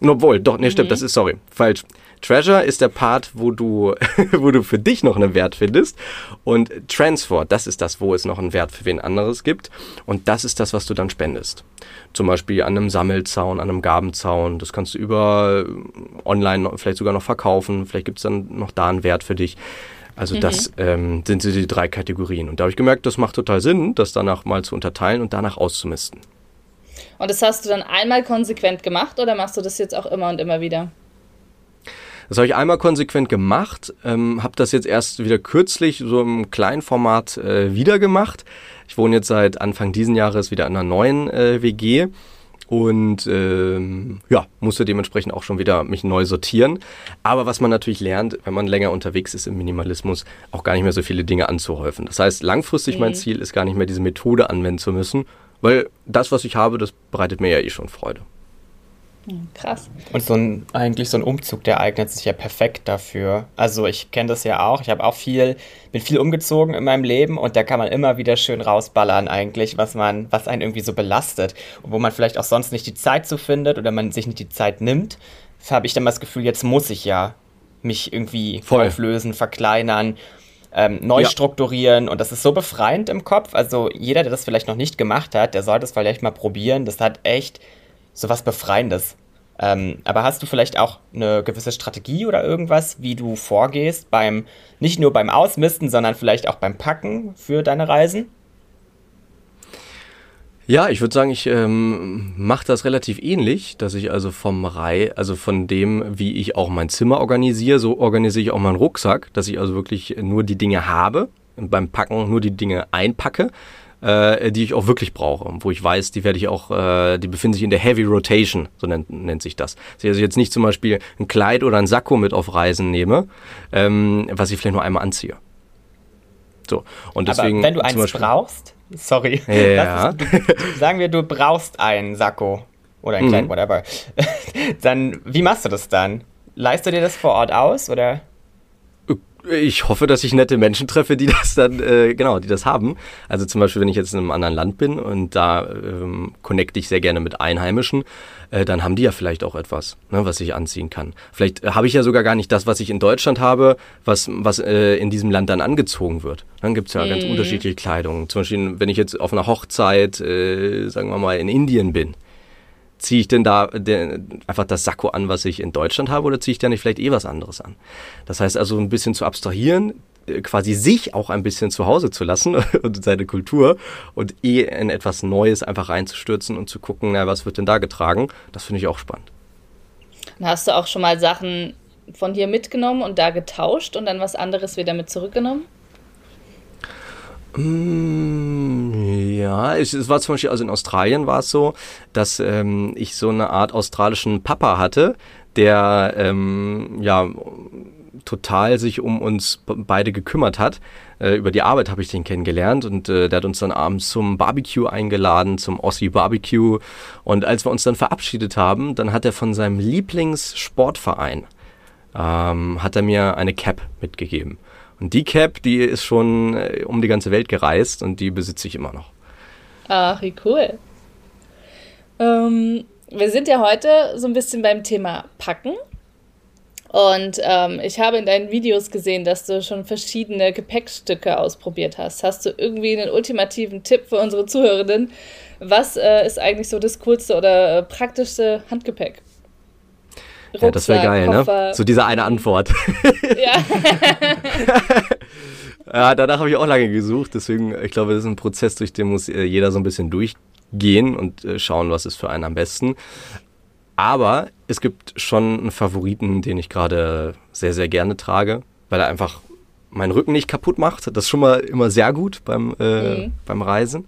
Obwohl, doch, nee, stimmt, mhm. das ist, sorry, falsch. Treasure ist der Part, wo du, (laughs) wo du für dich noch einen Wert findest. Und Transfer, das ist das, wo es noch einen Wert für wen anderes gibt. Und das ist das, was du dann spendest. Zum Beispiel an einem Sammelzaun, an einem Gabenzaun. Das kannst du über äh, online vielleicht sogar noch verkaufen. Vielleicht gibt es dann noch da einen Wert für dich. Also mhm. das ähm, sind so die drei Kategorien. Und da habe ich gemerkt, das macht total Sinn, das danach mal zu unterteilen und danach auszumisten. Und das hast du dann einmal konsequent gemacht oder machst du das jetzt auch immer und immer wieder? Das habe ich einmal konsequent gemacht, ähm, habe das jetzt erst wieder kürzlich so im kleinen Format äh, wieder gemacht. Ich wohne jetzt seit Anfang diesen Jahres wieder in einer neuen äh, WG und ähm, ja, musste dementsprechend auch schon wieder mich neu sortieren. Aber was man natürlich lernt, wenn man länger unterwegs ist im Minimalismus, auch gar nicht mehr so viele Dinge anzuhäufen. Das heißt, langfristig mhm. mein Ziel ist gar nicht mehr diese Methode anwenden zu müssen, weil das, was ich habe, das bereitet mir ja eh schon Freude. Krass. Und so ein, eigentlich so ein Umzug, der eignet sich ja perfekt dafür. Also ich kenne das ja auch. Ich habe auch viel, bin viel umgezogen in meinem Leben und da kann man immer wieder schön rausballern eigentlich, was man, was einen irgendwie so belastet. Und wo man vielleicht auch sonst nicht die Zeit zu findet oder man sich nicht die Zeit nimmt, habe ich dann das Gefühl, jetzt muss ich ja mich irgendwie Voll. auflösen, verkleinern. Ähm, neu ja. strukturieren und das ist so befreiend im Kopf. Also jeder, der das vielleicht noch nicht gemacht hat, der sollte es vielleicht mal probieren. Das hat echt so was Befreiendes. Ähm, aber hast du vielleicht auch eine gewisse Strategie oder irgendwas, wie du vorgehst beim, nicht nur beim Ausmisten, sondern vielleicht auch beim Packen für deine Reisen? Ja, ich würde sagen, ich ähm, mache das relativ ähnlich, dass ich also vom Rei, also von dem, wie ich auch mein Zimmer organisiere, so organisiere ich auch meinen Rucksack, dass ich also wirklich nur die Dinge habe, und beim Packen nur die Dinge einpacke, äh, die ich auch wirklich brauche, wo ich weiß, die werde ich auch, äh, die befinden sich in der Heavy Rotation, so nennt, nennt sich das. Also jetzt nicht zum Beispiel ein Kleid oder ein Sakko mit auf Reisen nehme, ähm, was ich vielleicht nur einmal anziehe. So, und deswegen. Aber wenn du eins Beispiel, brauchst, sorry, ja. (laughs) du, sagen wir, du brauchst einen Sakko oder ein Kleid, mhm. whatever, (laughs) dann, wie machst du das dann? Leistest du dir das vor Ort aus oder? Ich hoffe, dass ich nette Menschen treffe, die (laughs) das dann, äh, genau, die das haben. Also zum Beispiel, wenn ich jetzt in einem anderen Land bin und da ähm, connecte ich sehr gerne mit Einheimischen, äh, dann haben die ja vielleicht auch etwas, ne, was ich anziehen kann. Vielleicht äh, habe ich ja sogar gar nicht das, was ich in Deutschland habe, was, was äh, in diesem Land dann angezogen wird. Dann gibt es ja mhm. ganz unterschiedliche Kleidung. Zum Beispiel, wenn ich jetzt auf einer Hochzeit, äh, sagen wir mal, in Indien bin, ziehe ich denn da den, einfach das Sakko an, was ich in Deutschland habe, oder ziehe ich da nicht vielleicht eh was anderes an? Das heißt also ein bisschen zu abstrahieren, äh, quasi sich auch ein bisschen zu Hause zu lassen (laughs) und seine Kultur und eh in etwas Neues einfach reinzustürzen und zu gucken, na, was wird denn da getragen, das finde ich auch spannend. Hast du auch schon mal Sachen von hier mitgenommen und da getauscht und dann was anderes wieder mit zurückgenommen? Mm, ja, es, es, war zum Beispiel, also in Australien war es so, dass ähm, ich so eine Art australischen Papa hatte, der ähm, ja total sich um uns beide gekümmert hat. Äh, über die Arbeit habe ich den kennengelernt und äh, der hat uns dann abends zum Barbecue eingeladen, zum Aussie Barbecue. Und als wir uns dann verabschiedet haben, dann hat er von seinem Lieblingssportverein ähm, hat er mir eine Cap mitgegeben. Und die Cap, die ist schon äh, um die ganze Welt gereist und die besitze ich immer noch. Ach, wie cool. Ähm, wir sind ja heute so ein bisschen beim Thema Packen. Und ähm, ich habe in deinen Videos gesehen, dass du schon verschiedene Gepäckstücke ausprobiert hast. Hast du irgendwie einen ultimativen Tipp für unsere Zuhörenden? Was äh, ist eigentlich so das coolste oder äh, praktischste Handgepäck? Rucksack, ja, das wäre geil, ne? Koffer. ne? So diese eine Antwort. Ja. (laughs) ja, danach habe ich auch lange gesucht. Deswegen, ich glaube, das ist ein Prozess, durch den muss äh, jeder so ein bisschen durchgehen und äh, schauen, was ist für einen am besten. Aber es gibt schon einen Favoriten, den ich gerade sehr, sehr gerne trage, weil er einfach meinen Rücken nicht kaputt macht. Das ist schon mal immer sehr gut beim, äh, mhm. beim Reisen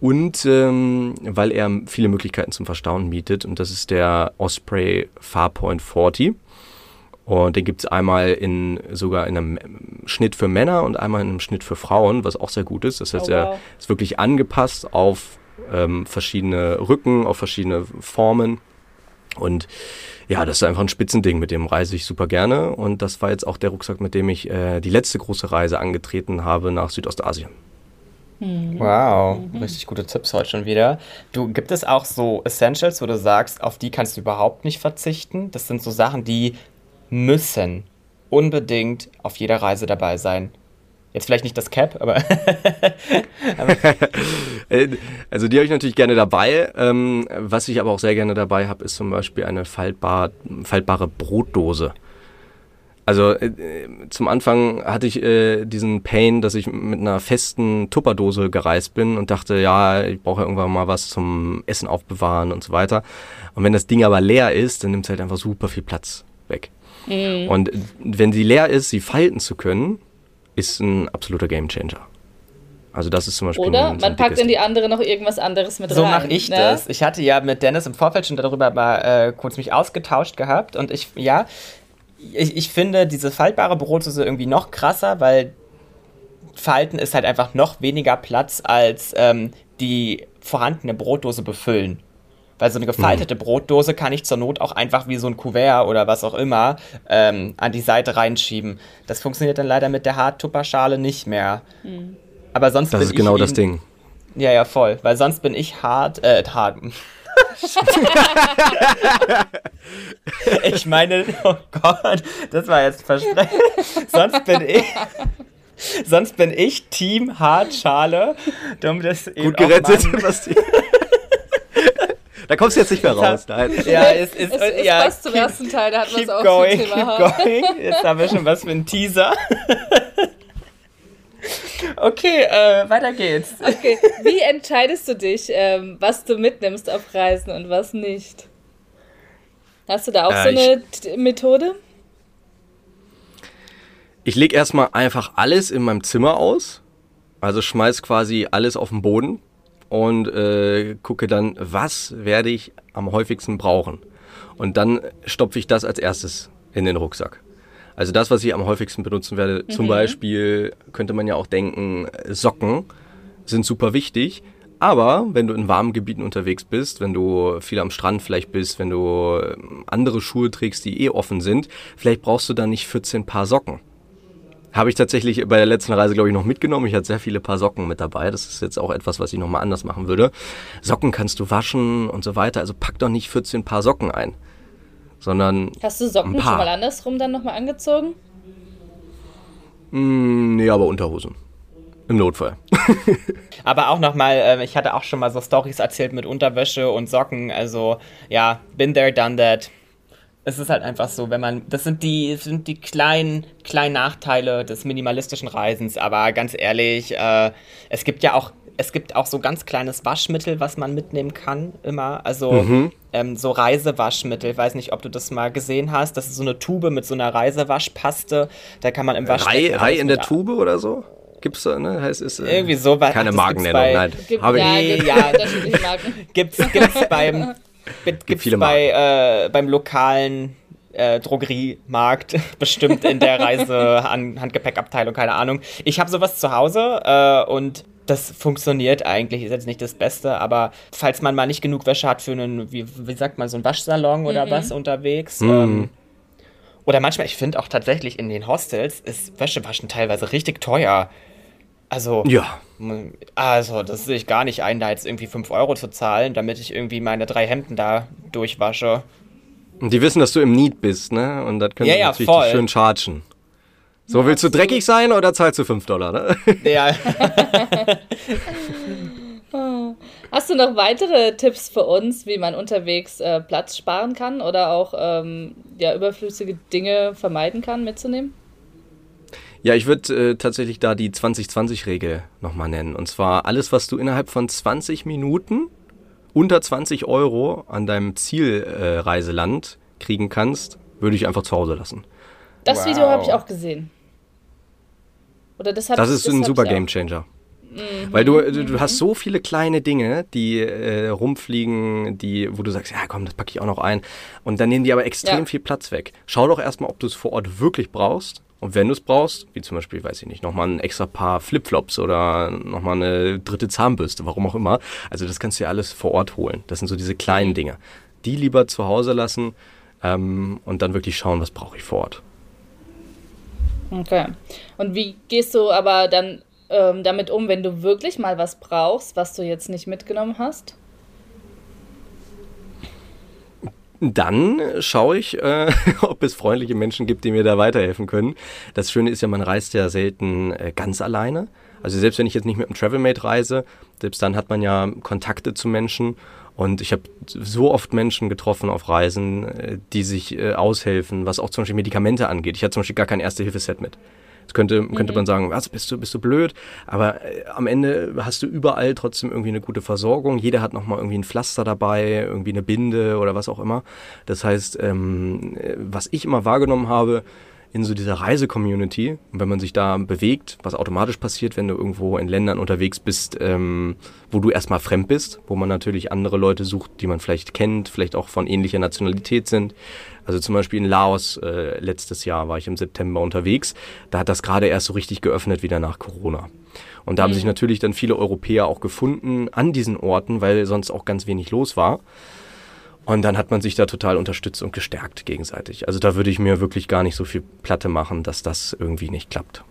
und ähm, weil er viele Möglichkeiten zum Verstauen bietet und das ist der Osprey Farpoint 40. Und den gibt es einmal in sogar in einem Schnitt für Männer und einmal in einem Schnitt für Frauen, was auch sehr gut ist. Das heißt, oh, wow. er ist wirklich angepasst auf ähm, verschiedene Rücken, auf verschiedene Formen. Und ja, das ist einfach ein Spitzending, mit dem reise ich super gerne. Und das war jetzt auch der Rucksack, mit dem ich äh, die letzte große Reise angetreten habe nach Südostasien. Mhm. Wow, mhm. richtig gute Tipps heute schon wieder. Du, gibt es auch so Essentials, wo du sagst, auf die kannst du überhaupt nicht verzichten? Das sind so Sachen, die müssen unbedingt auf jeder Reise dabei sein. Jetzt vielleicht nicht das Cap, aber. (laughs) (laughs) Äh, also die habe ich natürlich gerne dabei. Ähm, was ich aber auch sehr gerne dabei habe, ist zum Beispiel eine faltbar, faltbare Brotdose. Also äh, zum Anfang hatte ich äh, diesen Pain, dass ich mit einer festen Tupperdose gereist bin und dachte, ja, ich brauche irgendwann mal was zum Essen aufbewahren und so weiter. Und wenn das Ding aber leer ist, dann nimmt es halt einfach super viel Platz weg. Mhm. Und wenn sie leer ist, sie falten zu können, ist ein absoluter Gamechanger. Also das ist zum Beispiel Oder man packt in die andere noch irgendwas anderes mit so rein. So mache ich ne? das. Ich hatte ja mit Dennis im Vorfeld schon darüber mal äh, kurz mich ausgetauscht gehabt und ich, ja, ich, ich finde diese faltbare Brotdose irgendwie noch krasser, weil Falten ist halt einfach noch weniger Platz als ähm, die vorhandene Brotdose befüllen. Weil so eine gefaltete hm. Brotdose kann ich zur Not auch einfach wie so ein Kuvert oder was auch immer ähm, an die Seite reinschieben. Das funktioniert dann leider mit der Harttupperschale nicht mehr. Hm. Aber sonst das ist genau das Ding. Ja, ja, voll. Weil sonst bin ich hart, äh, hart. (laughs) ich meine, oh Gott, das war jetzt Versprechen. Sonst bin ich. Sonst bin ich Team Hartschale. Das Gut gerettet, Basti. Da kommst du jetzt nicht mehr raus. Nein. Ja, es ist. Es, es ja, passt zum keep- ersten Teil, da hatten wir es Keep auch going, zum keep going. Jetzt haben wir schon was für einen Teaser. Okay, äh, weiter geht's. Okay, wie entscheidest du dich, ähm, was du mitnimmst auf Reisen und was nicht? Hast du da auch Äh, so eine Methode? Ich lege erstmal einfach alles in meinem Zimmer aus. Also schmeiß quasi alles auf den Boden und äh, gucke dann, was werde ich am häufigsten brauchen. Und dann stopfe ich das als erstes in den Rucksack. Also das, was ich am häufigsten benutzen werde, zum Beispiel könnte man ja auch denken, Socken sind super wichtig. Aber wenn du in warmen Gebieten unterwegs bist, wenn du viel am Strand vielleicht bist, wenn du ähm, andere Schuhe trägst, die eh offen sind, vielleicht brauchst du dann nicht 14 Paar Socken. Habe ich tatsächlich bei der letzten Reise, glaube ich, noch mitgenommen. Ich hatte sehr viele Paar Socken mit dabei. Das ist jetzt auch etwas, was ich nochmal anders machen würde. Socken kannst du waschen und so weiter. Also pack doch nicht 14 Paar Socken ein. Sondern, Hast du Socken ein schon mal andersrum dann nochmal angezogen? mm, nee, aber Unterhosen. Im Notfall. (laughs) Aber auch nochmal, äh, ich hatte auch schon mal so Stories erzählt mit Unterwäsche und Socken. Also, ja, been there, done that. Es ist halt einfach so, wenn man, das sind die, sind die kleinen, kleinen Nachteile des minimalistischen Reisens. Aber ganz ehrlich, äh, es gibt ja auch, es gibt auch so ganz kleines Waschmittel, was man mitnehmen kann, immer. Also, ähm, so Reisewaschmittel. Ich weiß nicht, ob du das mal gesehen hast. Das ist so eine Tube mit so einer Reisewaschpaste. Da kann man im Waschbecken Rei alles in der Tube oder so? Gibt's da, ne? Heißt, ist, äh, Irgendwie so was. Keine das gibt's Markennennung, bei- nein. Gibt, Habe ja, ich. gibt Ja. (laughs) unterschiedliche Marken. gibt's, gibt's beim, (laughs) gibt, gibt's viele bei, äh, beim lokalen äh, Drogeriemarkt, (laughs) bestimmt in der Reise-Handgepäckabteilung, keine Ahnung. Ich habe sowas zu Hause äh, und das funktioniert eigentlich, ist jetzt nicht das Beste, aber falls man mal nicht genug Wäsche hat für einen, wie, wie sagt man, so einen Waschsalon oder was unterwegs, ähm, oder manchmal, ich finde auch tatsächlich in den Hostels ist Wäschewaschen teilweise richtig teuer. Also, Ja. also, das sehe ich gar nicht ein, da jetzt irgendwie 5 Euro zu zahlen, damit ich irgendwie meine drei Hemden da durchwasche. Und die wissen, dass du im Need bist, ne? Und das können Ja, sie ja, natürlich voll. schön chargen. So, willst du dreckig sein oder zahlst du 5 Dollar, ne? Ja, (laughs) (laughs) Hast du noch weitere Tipps für uns, wie man unterwegs äh, Platz sparen kann oder auch ähm, ja, überflüssige Dinge vermeiden kann, mitzunehmen? Ja, ich würde äh, tatsächlich da die 2020-Regel nochmal nennen. Und zwar alles, was du innerhalb von 20 Minuten unter 20 Euro an deinem Zielreiseland äh, kriegen kannst, würde ich einfach zu Hause lassen. Das Wow. Video habe ich auch gesehen. Oder das hat Das ist ein hab super. Gamechanger. Weil du, du, hast so viele kleine Dinge, die äh, rumfliegen, die, wo du sagst, ja komm, das packe ich auch noch ein. Und dann nehmen die aber extrem Ja. viel Platz weg. Schau doch erstmal, ob du es vor Ort wirklich brauchst. Und wenn du es brauchst, wie zum Beispiel, weiß ich nicht, nochmal ein extra Paar Flipflops oder nochmal eine dritte Zahnbürste, warum auch immer. Also das kannst du ja alles vor Ort holen. Das sind so diese kleinen Dinge. Die lieber zu Hause lassen ähm, und dann wirklich schauen, was brauche ich vor Ort. Okay. Und wie gehst du aber dann ähm, damit um, wenn du wirklich mal was brauchst, was du jetzt nicht mitgenommen hast? Dann schaue ich, äh, (laughs) ob es freundliche Menschen gibt, die mir da weiterhelfen können. Das Schöne ist ja, man reist ja selten äh, ganz alleine. Also selbst wenn ich jetzt nicht mit einem Travelmate reise, selbst dann hat man ja Kontakte zu Menschen. Und ich habe so oft Menschen getroffen auf Reisen, äh, die sich äh, aushelfen, was auch zum Beispiel Medikamente angeht. Ich hatte zum Beispiel gar kein Erste-Hilfe-Set mit. Jetzt könnte, könnte man sagen, was, bist du, bist du blöd? Aber äh, am Ende hast du überall trotzdem irgendwie eine gute Versorgung. Jeder hat nochmal irgendwie ein Pflaster dabei, irgendwie eine Binde oder was auch immer. Das heißt, ähm, äh, was ich immer wahrgenommen habe, in so dieser Reise-Community, und wenn man sich da bewegt, was automatisch passiert, wenn du irgendwo in Ländern unterwegs bist, ähm, wo du erstmal fremd bist, wo man natürlich andere Leute sucht, die man vielleicht kennt, vielleicht auch von ähnlicher Nationalität sind. Also zum Beispiel in Laos äh, letztes Jahr war ich im September unterwegs. Da hat das gerade erst so richtig geöffnet wieder nach Corona. Und da haben sich natürlich dann viele Europäer auch gefunden an diesen Orten, weil sonst auch ganz wenig los war. Und dann hat man sich da total unterstützt und gestärkt gegenseitig. Also da würde ich mir wirklich gar nicht so viel Platte machen, dass das irgendwie nicht klappt.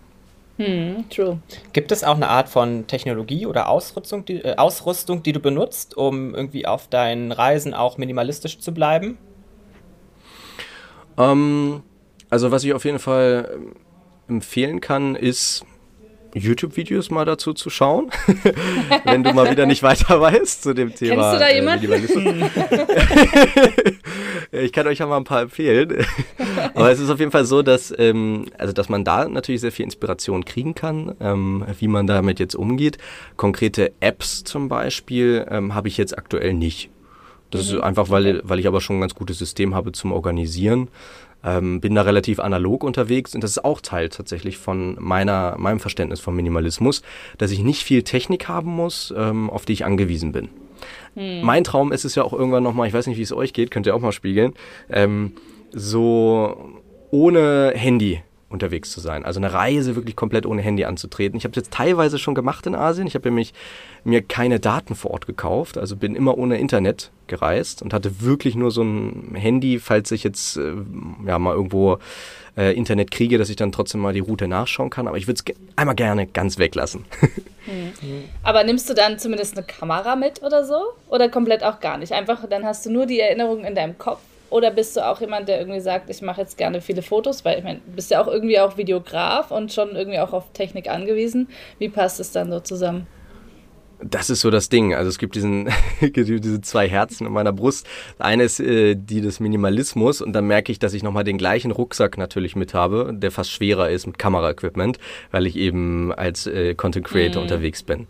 True. Gibt es auch eine Art von Technologie oder Ausrüstung die, äh, Ausrüstung, die du benutzt, um irgendwie auf deinen Reisen auch minimalistisch zu bleiben? Ähm, also was ich auf jeden Fall ähm, empfehlen kann, ist YouTube-Videos mal dazu zu schauen, (laughs) wenn du mal wieder nicht weiter weißt zu dem Thema. Kennst du da jemanden? Äh, (laughs) ich kann euch ja mal ein paar empfehlen. Aber es ist auf jeden Fall so, dass, ähm, also dass man da natürlich sehr viel Inspiration kriegen kann, ähm, wie man damit jetzt umgeht. Konkrete Apps zum Beispiel ähm, habe ich jetzt aktuell nicht. Das mhm. ist einfach, weil, weil ich aber schon ein ganz gutes System habe zum Organisieren. Ähm, bin da relativ analog unterwegs und das ist auch Teil tatsächlich von meiner, meinem Verständnis von Minimalismus, dass ich nicht viel Technik haben muss, ähm, auf die ich angewiesen bin. Hm. Mein Traum ist es ja auch irgendwann nochmal, ich weiß nicht, wie es euch geht, könnt ihr auch mal spiegeln, ähm, so ohne Handy unterwegs zu sein. Also eine Reise wirklich komplett ohne Handy anzutreten. Ich habe es jetzt teilweise schon gemacht in Asien. Ich habe nämlich mir keine Daten vor Ort gekauft, also bin immer ohne Internet gereist und hatte wirklich nur so ein Handy, falls ich jetzt äh, ja mal irgendwo äh, Internet kriege, dass ich dann trotzdem mal die Route nachschauen kann. Aber ich würde es einmal gerne ganz weglassen. (laughs) hm. Aber nimmst du dann zumindest eine Kamera mit oder so? Oder komplett auch gar nicht? Einfach, dann hast du nur die Erinnerungen in deinem Kopf oder bist du auch jemand, der irgendwie sagt, ich mache jetzt gerne viele Fotos, weil ich meine, du bist ja auch irgendwie auch Videograf und schon irgendwie auch auf Technik angewiesen. Wie passt es dann so zusammen? Das ist so das Ding. Also es gibt diesen, (laughs) diese zwei Herzen in meiner Brust. Eine ist äh, die des Minimalismus und dann merke ich, dass ich nochmal den gleichen Rucksack natürlich mit habe, der fast schwerer ist mit Kameraequipment, weil ich eben als äh, Content Creator mm. unterwegs bin.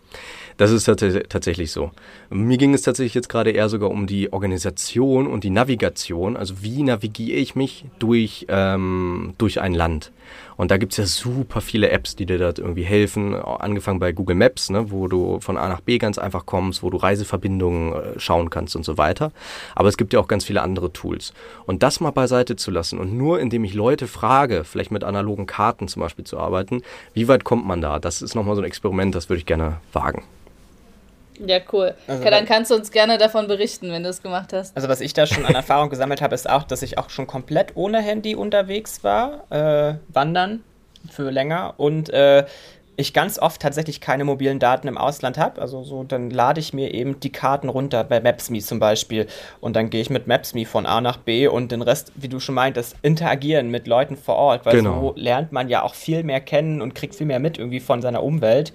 Das ist tatsächlich so. Mir ging es tatsächlich jetzt gerade eher sogar um die Organisation und die Navigation. Also wie navigiere ich mich durch, ähm, durch ein Land? Und da gibt es ja super viele Apps, die dir da irgendwie helfen. Angefangen bei Google Maps, ne, wo du von A nach B ganz einfach kommst, wo du Reiseverbindungen äh, schauen kannst und so weiter. Aber es gibt ja auch ganz viele andere Tools. Und das mal beiseite zu lassen und nur indem ich Leute frage, vielleicht mit analogen Karten zum Beispiel zu arbeiten, wie weit kommt man da? Das ist nochmal so ein Experiment, das würde ich gerne wagen. Ja, cool. Also, dann kannst du uns gerne davon berichten, wenn du es gemacht hast. Also was ich da schon an (laughs) Erfahrung gesammelt habe, ist auch, dass ich auch schon komplett ohne Handy unterwegs war, äh, wandern für länger und äh, ich ganz oft tatsächlich keine mobilen Daten im Ausland habe. Also so, dann lade ich mir eben die Karten runter, bei Maps.me zum Beispiel. Und dann gehe ich mit Maps.me von A nach B und den Rest, wie du schon meintest, interagieren mit Leuten vor Ort. Weil genau. so lernt man ja auch viel mehr kennen und kriegt viel mehr mit irgendwie von seiner Umwelt.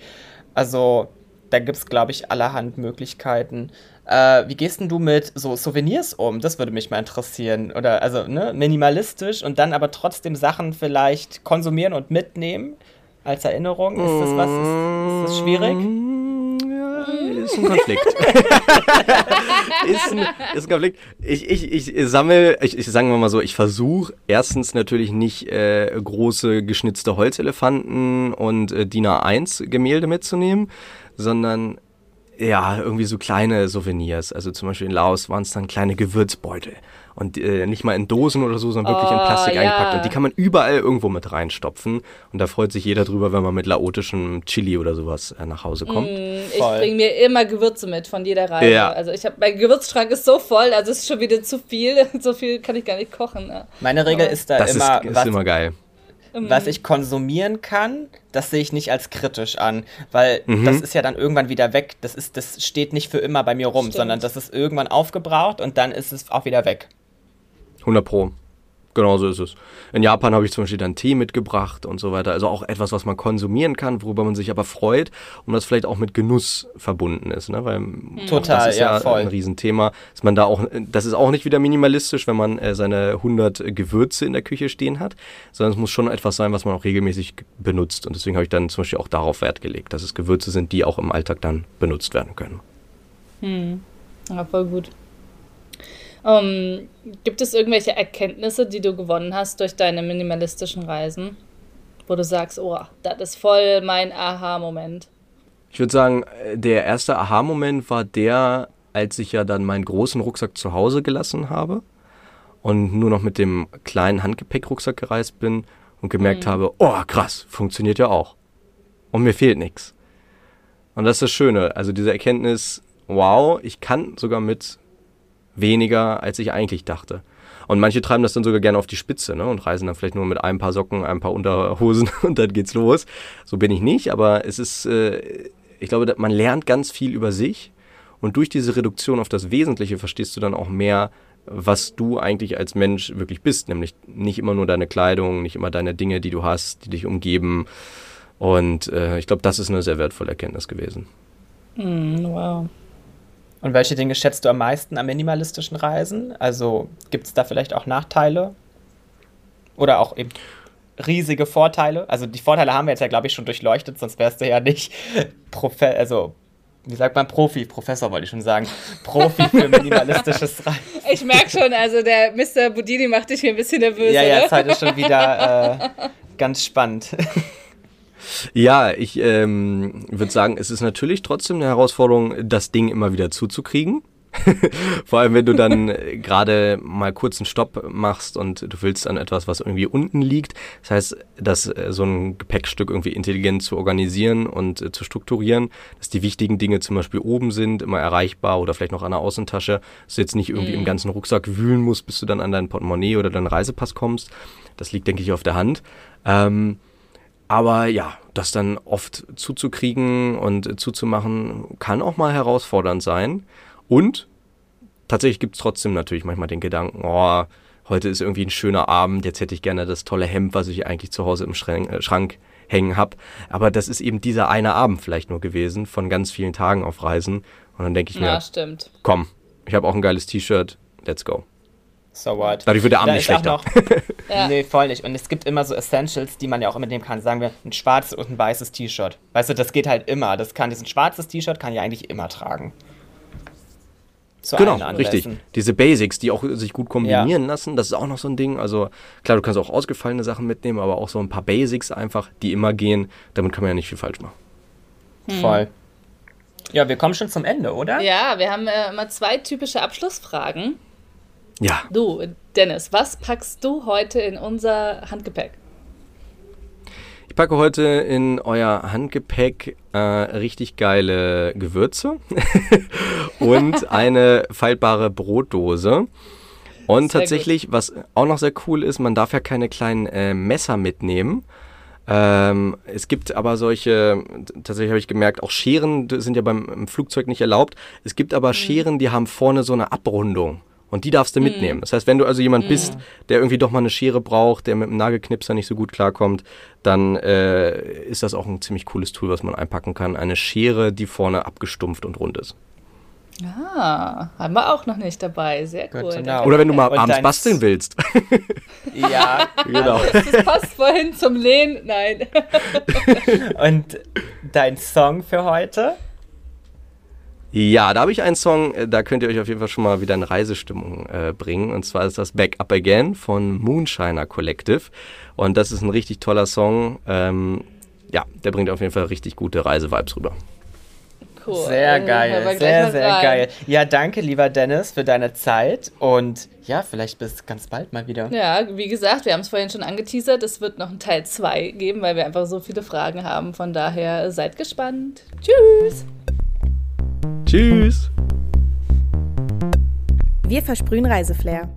Also da gibt es, glaube ich, allerhand Möglichkeiten. Äh, wie gehst denn du mit so Souvenirs um? Das würde mich mal interessieren. Oder also, ne, minimalistisch und dann aber trotzdem Sachen vielleicht konsumieren und mitnehmen als Erinnerung. Ist das was? Ist, ist das schwierig? Ja, ist ein Konflikt. (laughs) ist, ein, ist ein Konflikt. Ich, ich, ich sammle, ich, ich sagen wir mal so, ich versuche erstens natürlich nicht äh, große geschnitzte Holzelefanten und äh, DIN A1 Gemälde mitzunehmen sondern ja, irgendwie so kleine Souvenirs. Also zum Beispiel in Laos waren es dann kleine Gewürzbeutel. Und äh, nicht mal in Dosen oder so, sondern wirklich oh, in Plastik ja. eingepackt. Und die kann man überall irgendwo mit reinstopfen. Und da freut sich jeder drüber, wenn man mit laotischem Chili oder sowas äh, nach Hause kommt. Mm, ich bringe mir immer Gewürze mit von jeder Reise. Ja. Also ich habe mein Gewürzschrank ist so voll, also es ist schon wieder zu viel. (laughs) so viel kann ich gar nicht kochen. Ne? Meine Regel Aber ist da das immer. Ist, ist immer geil was ich konsumieren kann, das sehe ich nicht als kritisch an, weil mhm. das ist ja dann irgendwann wieder weg. Das ist, das steht nicht für immer bei mir rum, Stimmt. sondern das ist irgendwann aufgebraucht und dann ist es auch wieder weg. 100 Pro. Genau so ist es. In Japan habe ich zum Beispiel dann Tee mitgebracht und so weiter. Also auch etwas, was man konsumieren kann, worüber man sich aber freut und das vielleicht auch mit Genuss verbunden ist. Ne? Weil Total, das ist ja, ja ein Riesenthema. Dass man da auch, das ist auch nicht wieder minimalistisch, wenn man äh, seine 100 Gewürze in der Küche stehen hat, sondern es muss schon etwas sein, was man auch regelmäßig benutzt. Und deswegen habe ich dann zum Beispiel auch darauf Wert gelegt, dass es Gewürze sind, die auch im Alltag dann benutzt werden können. Hm. Ja, voll gut. Ähm, gibt es irgendwelche Erkenntnisse, die du gewonnen hast durch deine minimalistischen Reisen, wo du sagst, oh, das ist voll mein Aha-Moment? Ich würde sagen, der erste Aha-Moment war der, als ich ja dann meinen großen Rucksack zu Hause gelassen habe und nur noch mit dem kleinen Handgepäckrucksack gereist bin und gemerkt mhm. habe, oh krass, funktioniert ja auch. Und mir fehlt nichts. Und das ist das Schöne, also diese Erkenntnis, wow, ich kann sogar mit weniger, als ich eigentlich dachte. Und manche treiben das dann sogar gerne auf die Spitze ne, und reisen dann vielleicht nur mit ein paar Socken, ein paar Unterhosen (laughs) und dann geht's los. So bin ich nicht, aber es ist, äh, ich glaube, man lernt ganz viel über sich und durch diese Reduktion auf das Wesentliche verstehst du dann auch mehr, was du eigentlich als Mensch wirklich bist, nämlich nicht immer nur deine Kleidung, nicht immer deine Dinge, die du hast, die dich umgeben Und äh, ich glaube, das ist eine sehr wertvolle Erkenntnis gewesen. Mm, wow. Und welche Dinge schätzt du am meisten an minimalistischen Reisen? Also gibt es da vielleicht auch Nachteile? Oder auch eben riesige Vorteile? Also die Vorteile haben wir jetzt ja, glaube ich, schon durchleuchtet, sonst wärst du ja nicht (laughs) Profe also wie sagt man, Profi, Professor wollte ich schon sagen, Profi für (laughs) minimalistisches Reisen. Ich merke schon, also der Mr. Budini macht dich hier ein bisschen nervös. Ja, ja, oder? ist schon wieder äh, (laughs) ganz spannend. Ja, ich ähm, würde sagen, es ist natürlich trotzdem eine Herausforderung, das Ding immer wieder zuzukriegen. (laughs) Vor allem, wenn du dann (laughs) äh, gerade mal kurz einen Stopp machst und du willst an etwas, was irgendwie unten liegt. Das heißt, dass äh, so ein Gepäckstück irgendwie intelligent zu organisieren und äh, zu strukturieren, dass die wichtigen Dinge zum Beispiel oben sind, immer erreichbar oder vielleicht noch an der Außentasche, dass du jetzt nicht irgendwie im ganzen Rucksack wühlen musst, bis du dann an dein Portemonnaie oder deinen Reisepass kommst. Das liegt, denke ich, auf der Hand. Ähm, aber ja, das dann oft zuzukriegen und zuzumachen, kann auch mal herausfordernd sein. Und tatsächlich gibt es trotzdem natürlich manchmal den Gedanken, oh, heute ist irgendwie ein schöner Abend, jetzt hätte ich gerne das tolle Hemd, was ich eigentlich zu Hause im Schrank, äh, Schrank hängen habe. Aber das ist eben dieser eine Abend vielleicht nur gewesen von ganz vielen Tagen auf Reisen. Und dann denke ich Ja, mir, stimmt. komm, ich habe auch ein geiles T-Shirt, let's go. So what? Dadurch wird der Abend Da nicht schlechter. Noch, (laughs) Ja. Nee, voll nicht. Und es gibt immer so Essentials, die man ja auch immer nehmen kann. Sagen wir, ein schwarzes und ein weißes T-Shirt. Weißt du, das geht halt immer. Das kann, diesen schwarzes T-Shirt kann ich eigentlich immer tragen. Zu Genau, richtig. Diese Basics, die auch sich gut kombinieren lassen, das ist auch noch so ein Ding. Also klar, du kannst auch ausgefallene Sachen mitnehmen, aber auch so ein paar Basics einfach, die immer gehen. Damit kann man ja nicht viel falsch machen. Voll. Ja, wir kommen schon zum Ende, oder? Ja, wir haben äh, immer zwei typische Abschlussfragen. Ja, Du, Dennis, was packst du heute in unser Handgepäck? ich packe heute in euer Handgepäck äh, richtig geile Gewürze (laughs) und eine faltbare Brotdose. Und Sehr tatsächlich, was auch noch sehr cool ist, man darf ja keine kleinen äh, Messer mitnehmen. Ähm, es gibt aber solche, tatsächlich habe ich gemerkt, auch Scheren sind ja beim im Flugzeug nicht erlaubt. Es gibt aber Scheren, die haben vorne so eine Abrundung. Und die darfst du mitnehmen. Das heißt, wenn du also jemand bist, der irgendwie doch mal eine Schere braucht, der mit dem Nagelknipser nicht so gut klarkommt, dann äh, ist das auch ein ziemlich cooles Tool, was man einpacken kann. Eine Schere, die vorne abgestumpft und rund ist. Ah, haben wir auch noch nicht dabei. Sehr cool. know. Oder wenn du mal Und abends basteln willst. (laughs) Ja. genau. Das passt vorhin zum Lehnen. Nein. (laughs) Und dein Song für heute? Ja, da habe ich einen Song, äh, da könnt ihr euch auf jeden Fall schon mal wieder in Reisestimmung äh, bringen. Und zwar ist das Back Up Again von Moonshiner Collective. Und das ist ein richtig toller Song. Ähm, ja, der bringt auf jeden Fall richtig gute Reise-Vibes rüber. Cool. Sehr geil, sehr, sehr rein. geil. Ja, danke, lieber Dennis, für deine Zeit. Und ja, vielleicht bis ganz bald mal wieder. Ja, wie gesagt, wir haben es vorhin schon angeteasert. Es wird noch einen Teil 2 geben, weil wir einfach so viele Fragen haben. Von daher seid gespannt. Tschüss. Tschüss! Wir versprühen Reiseflair.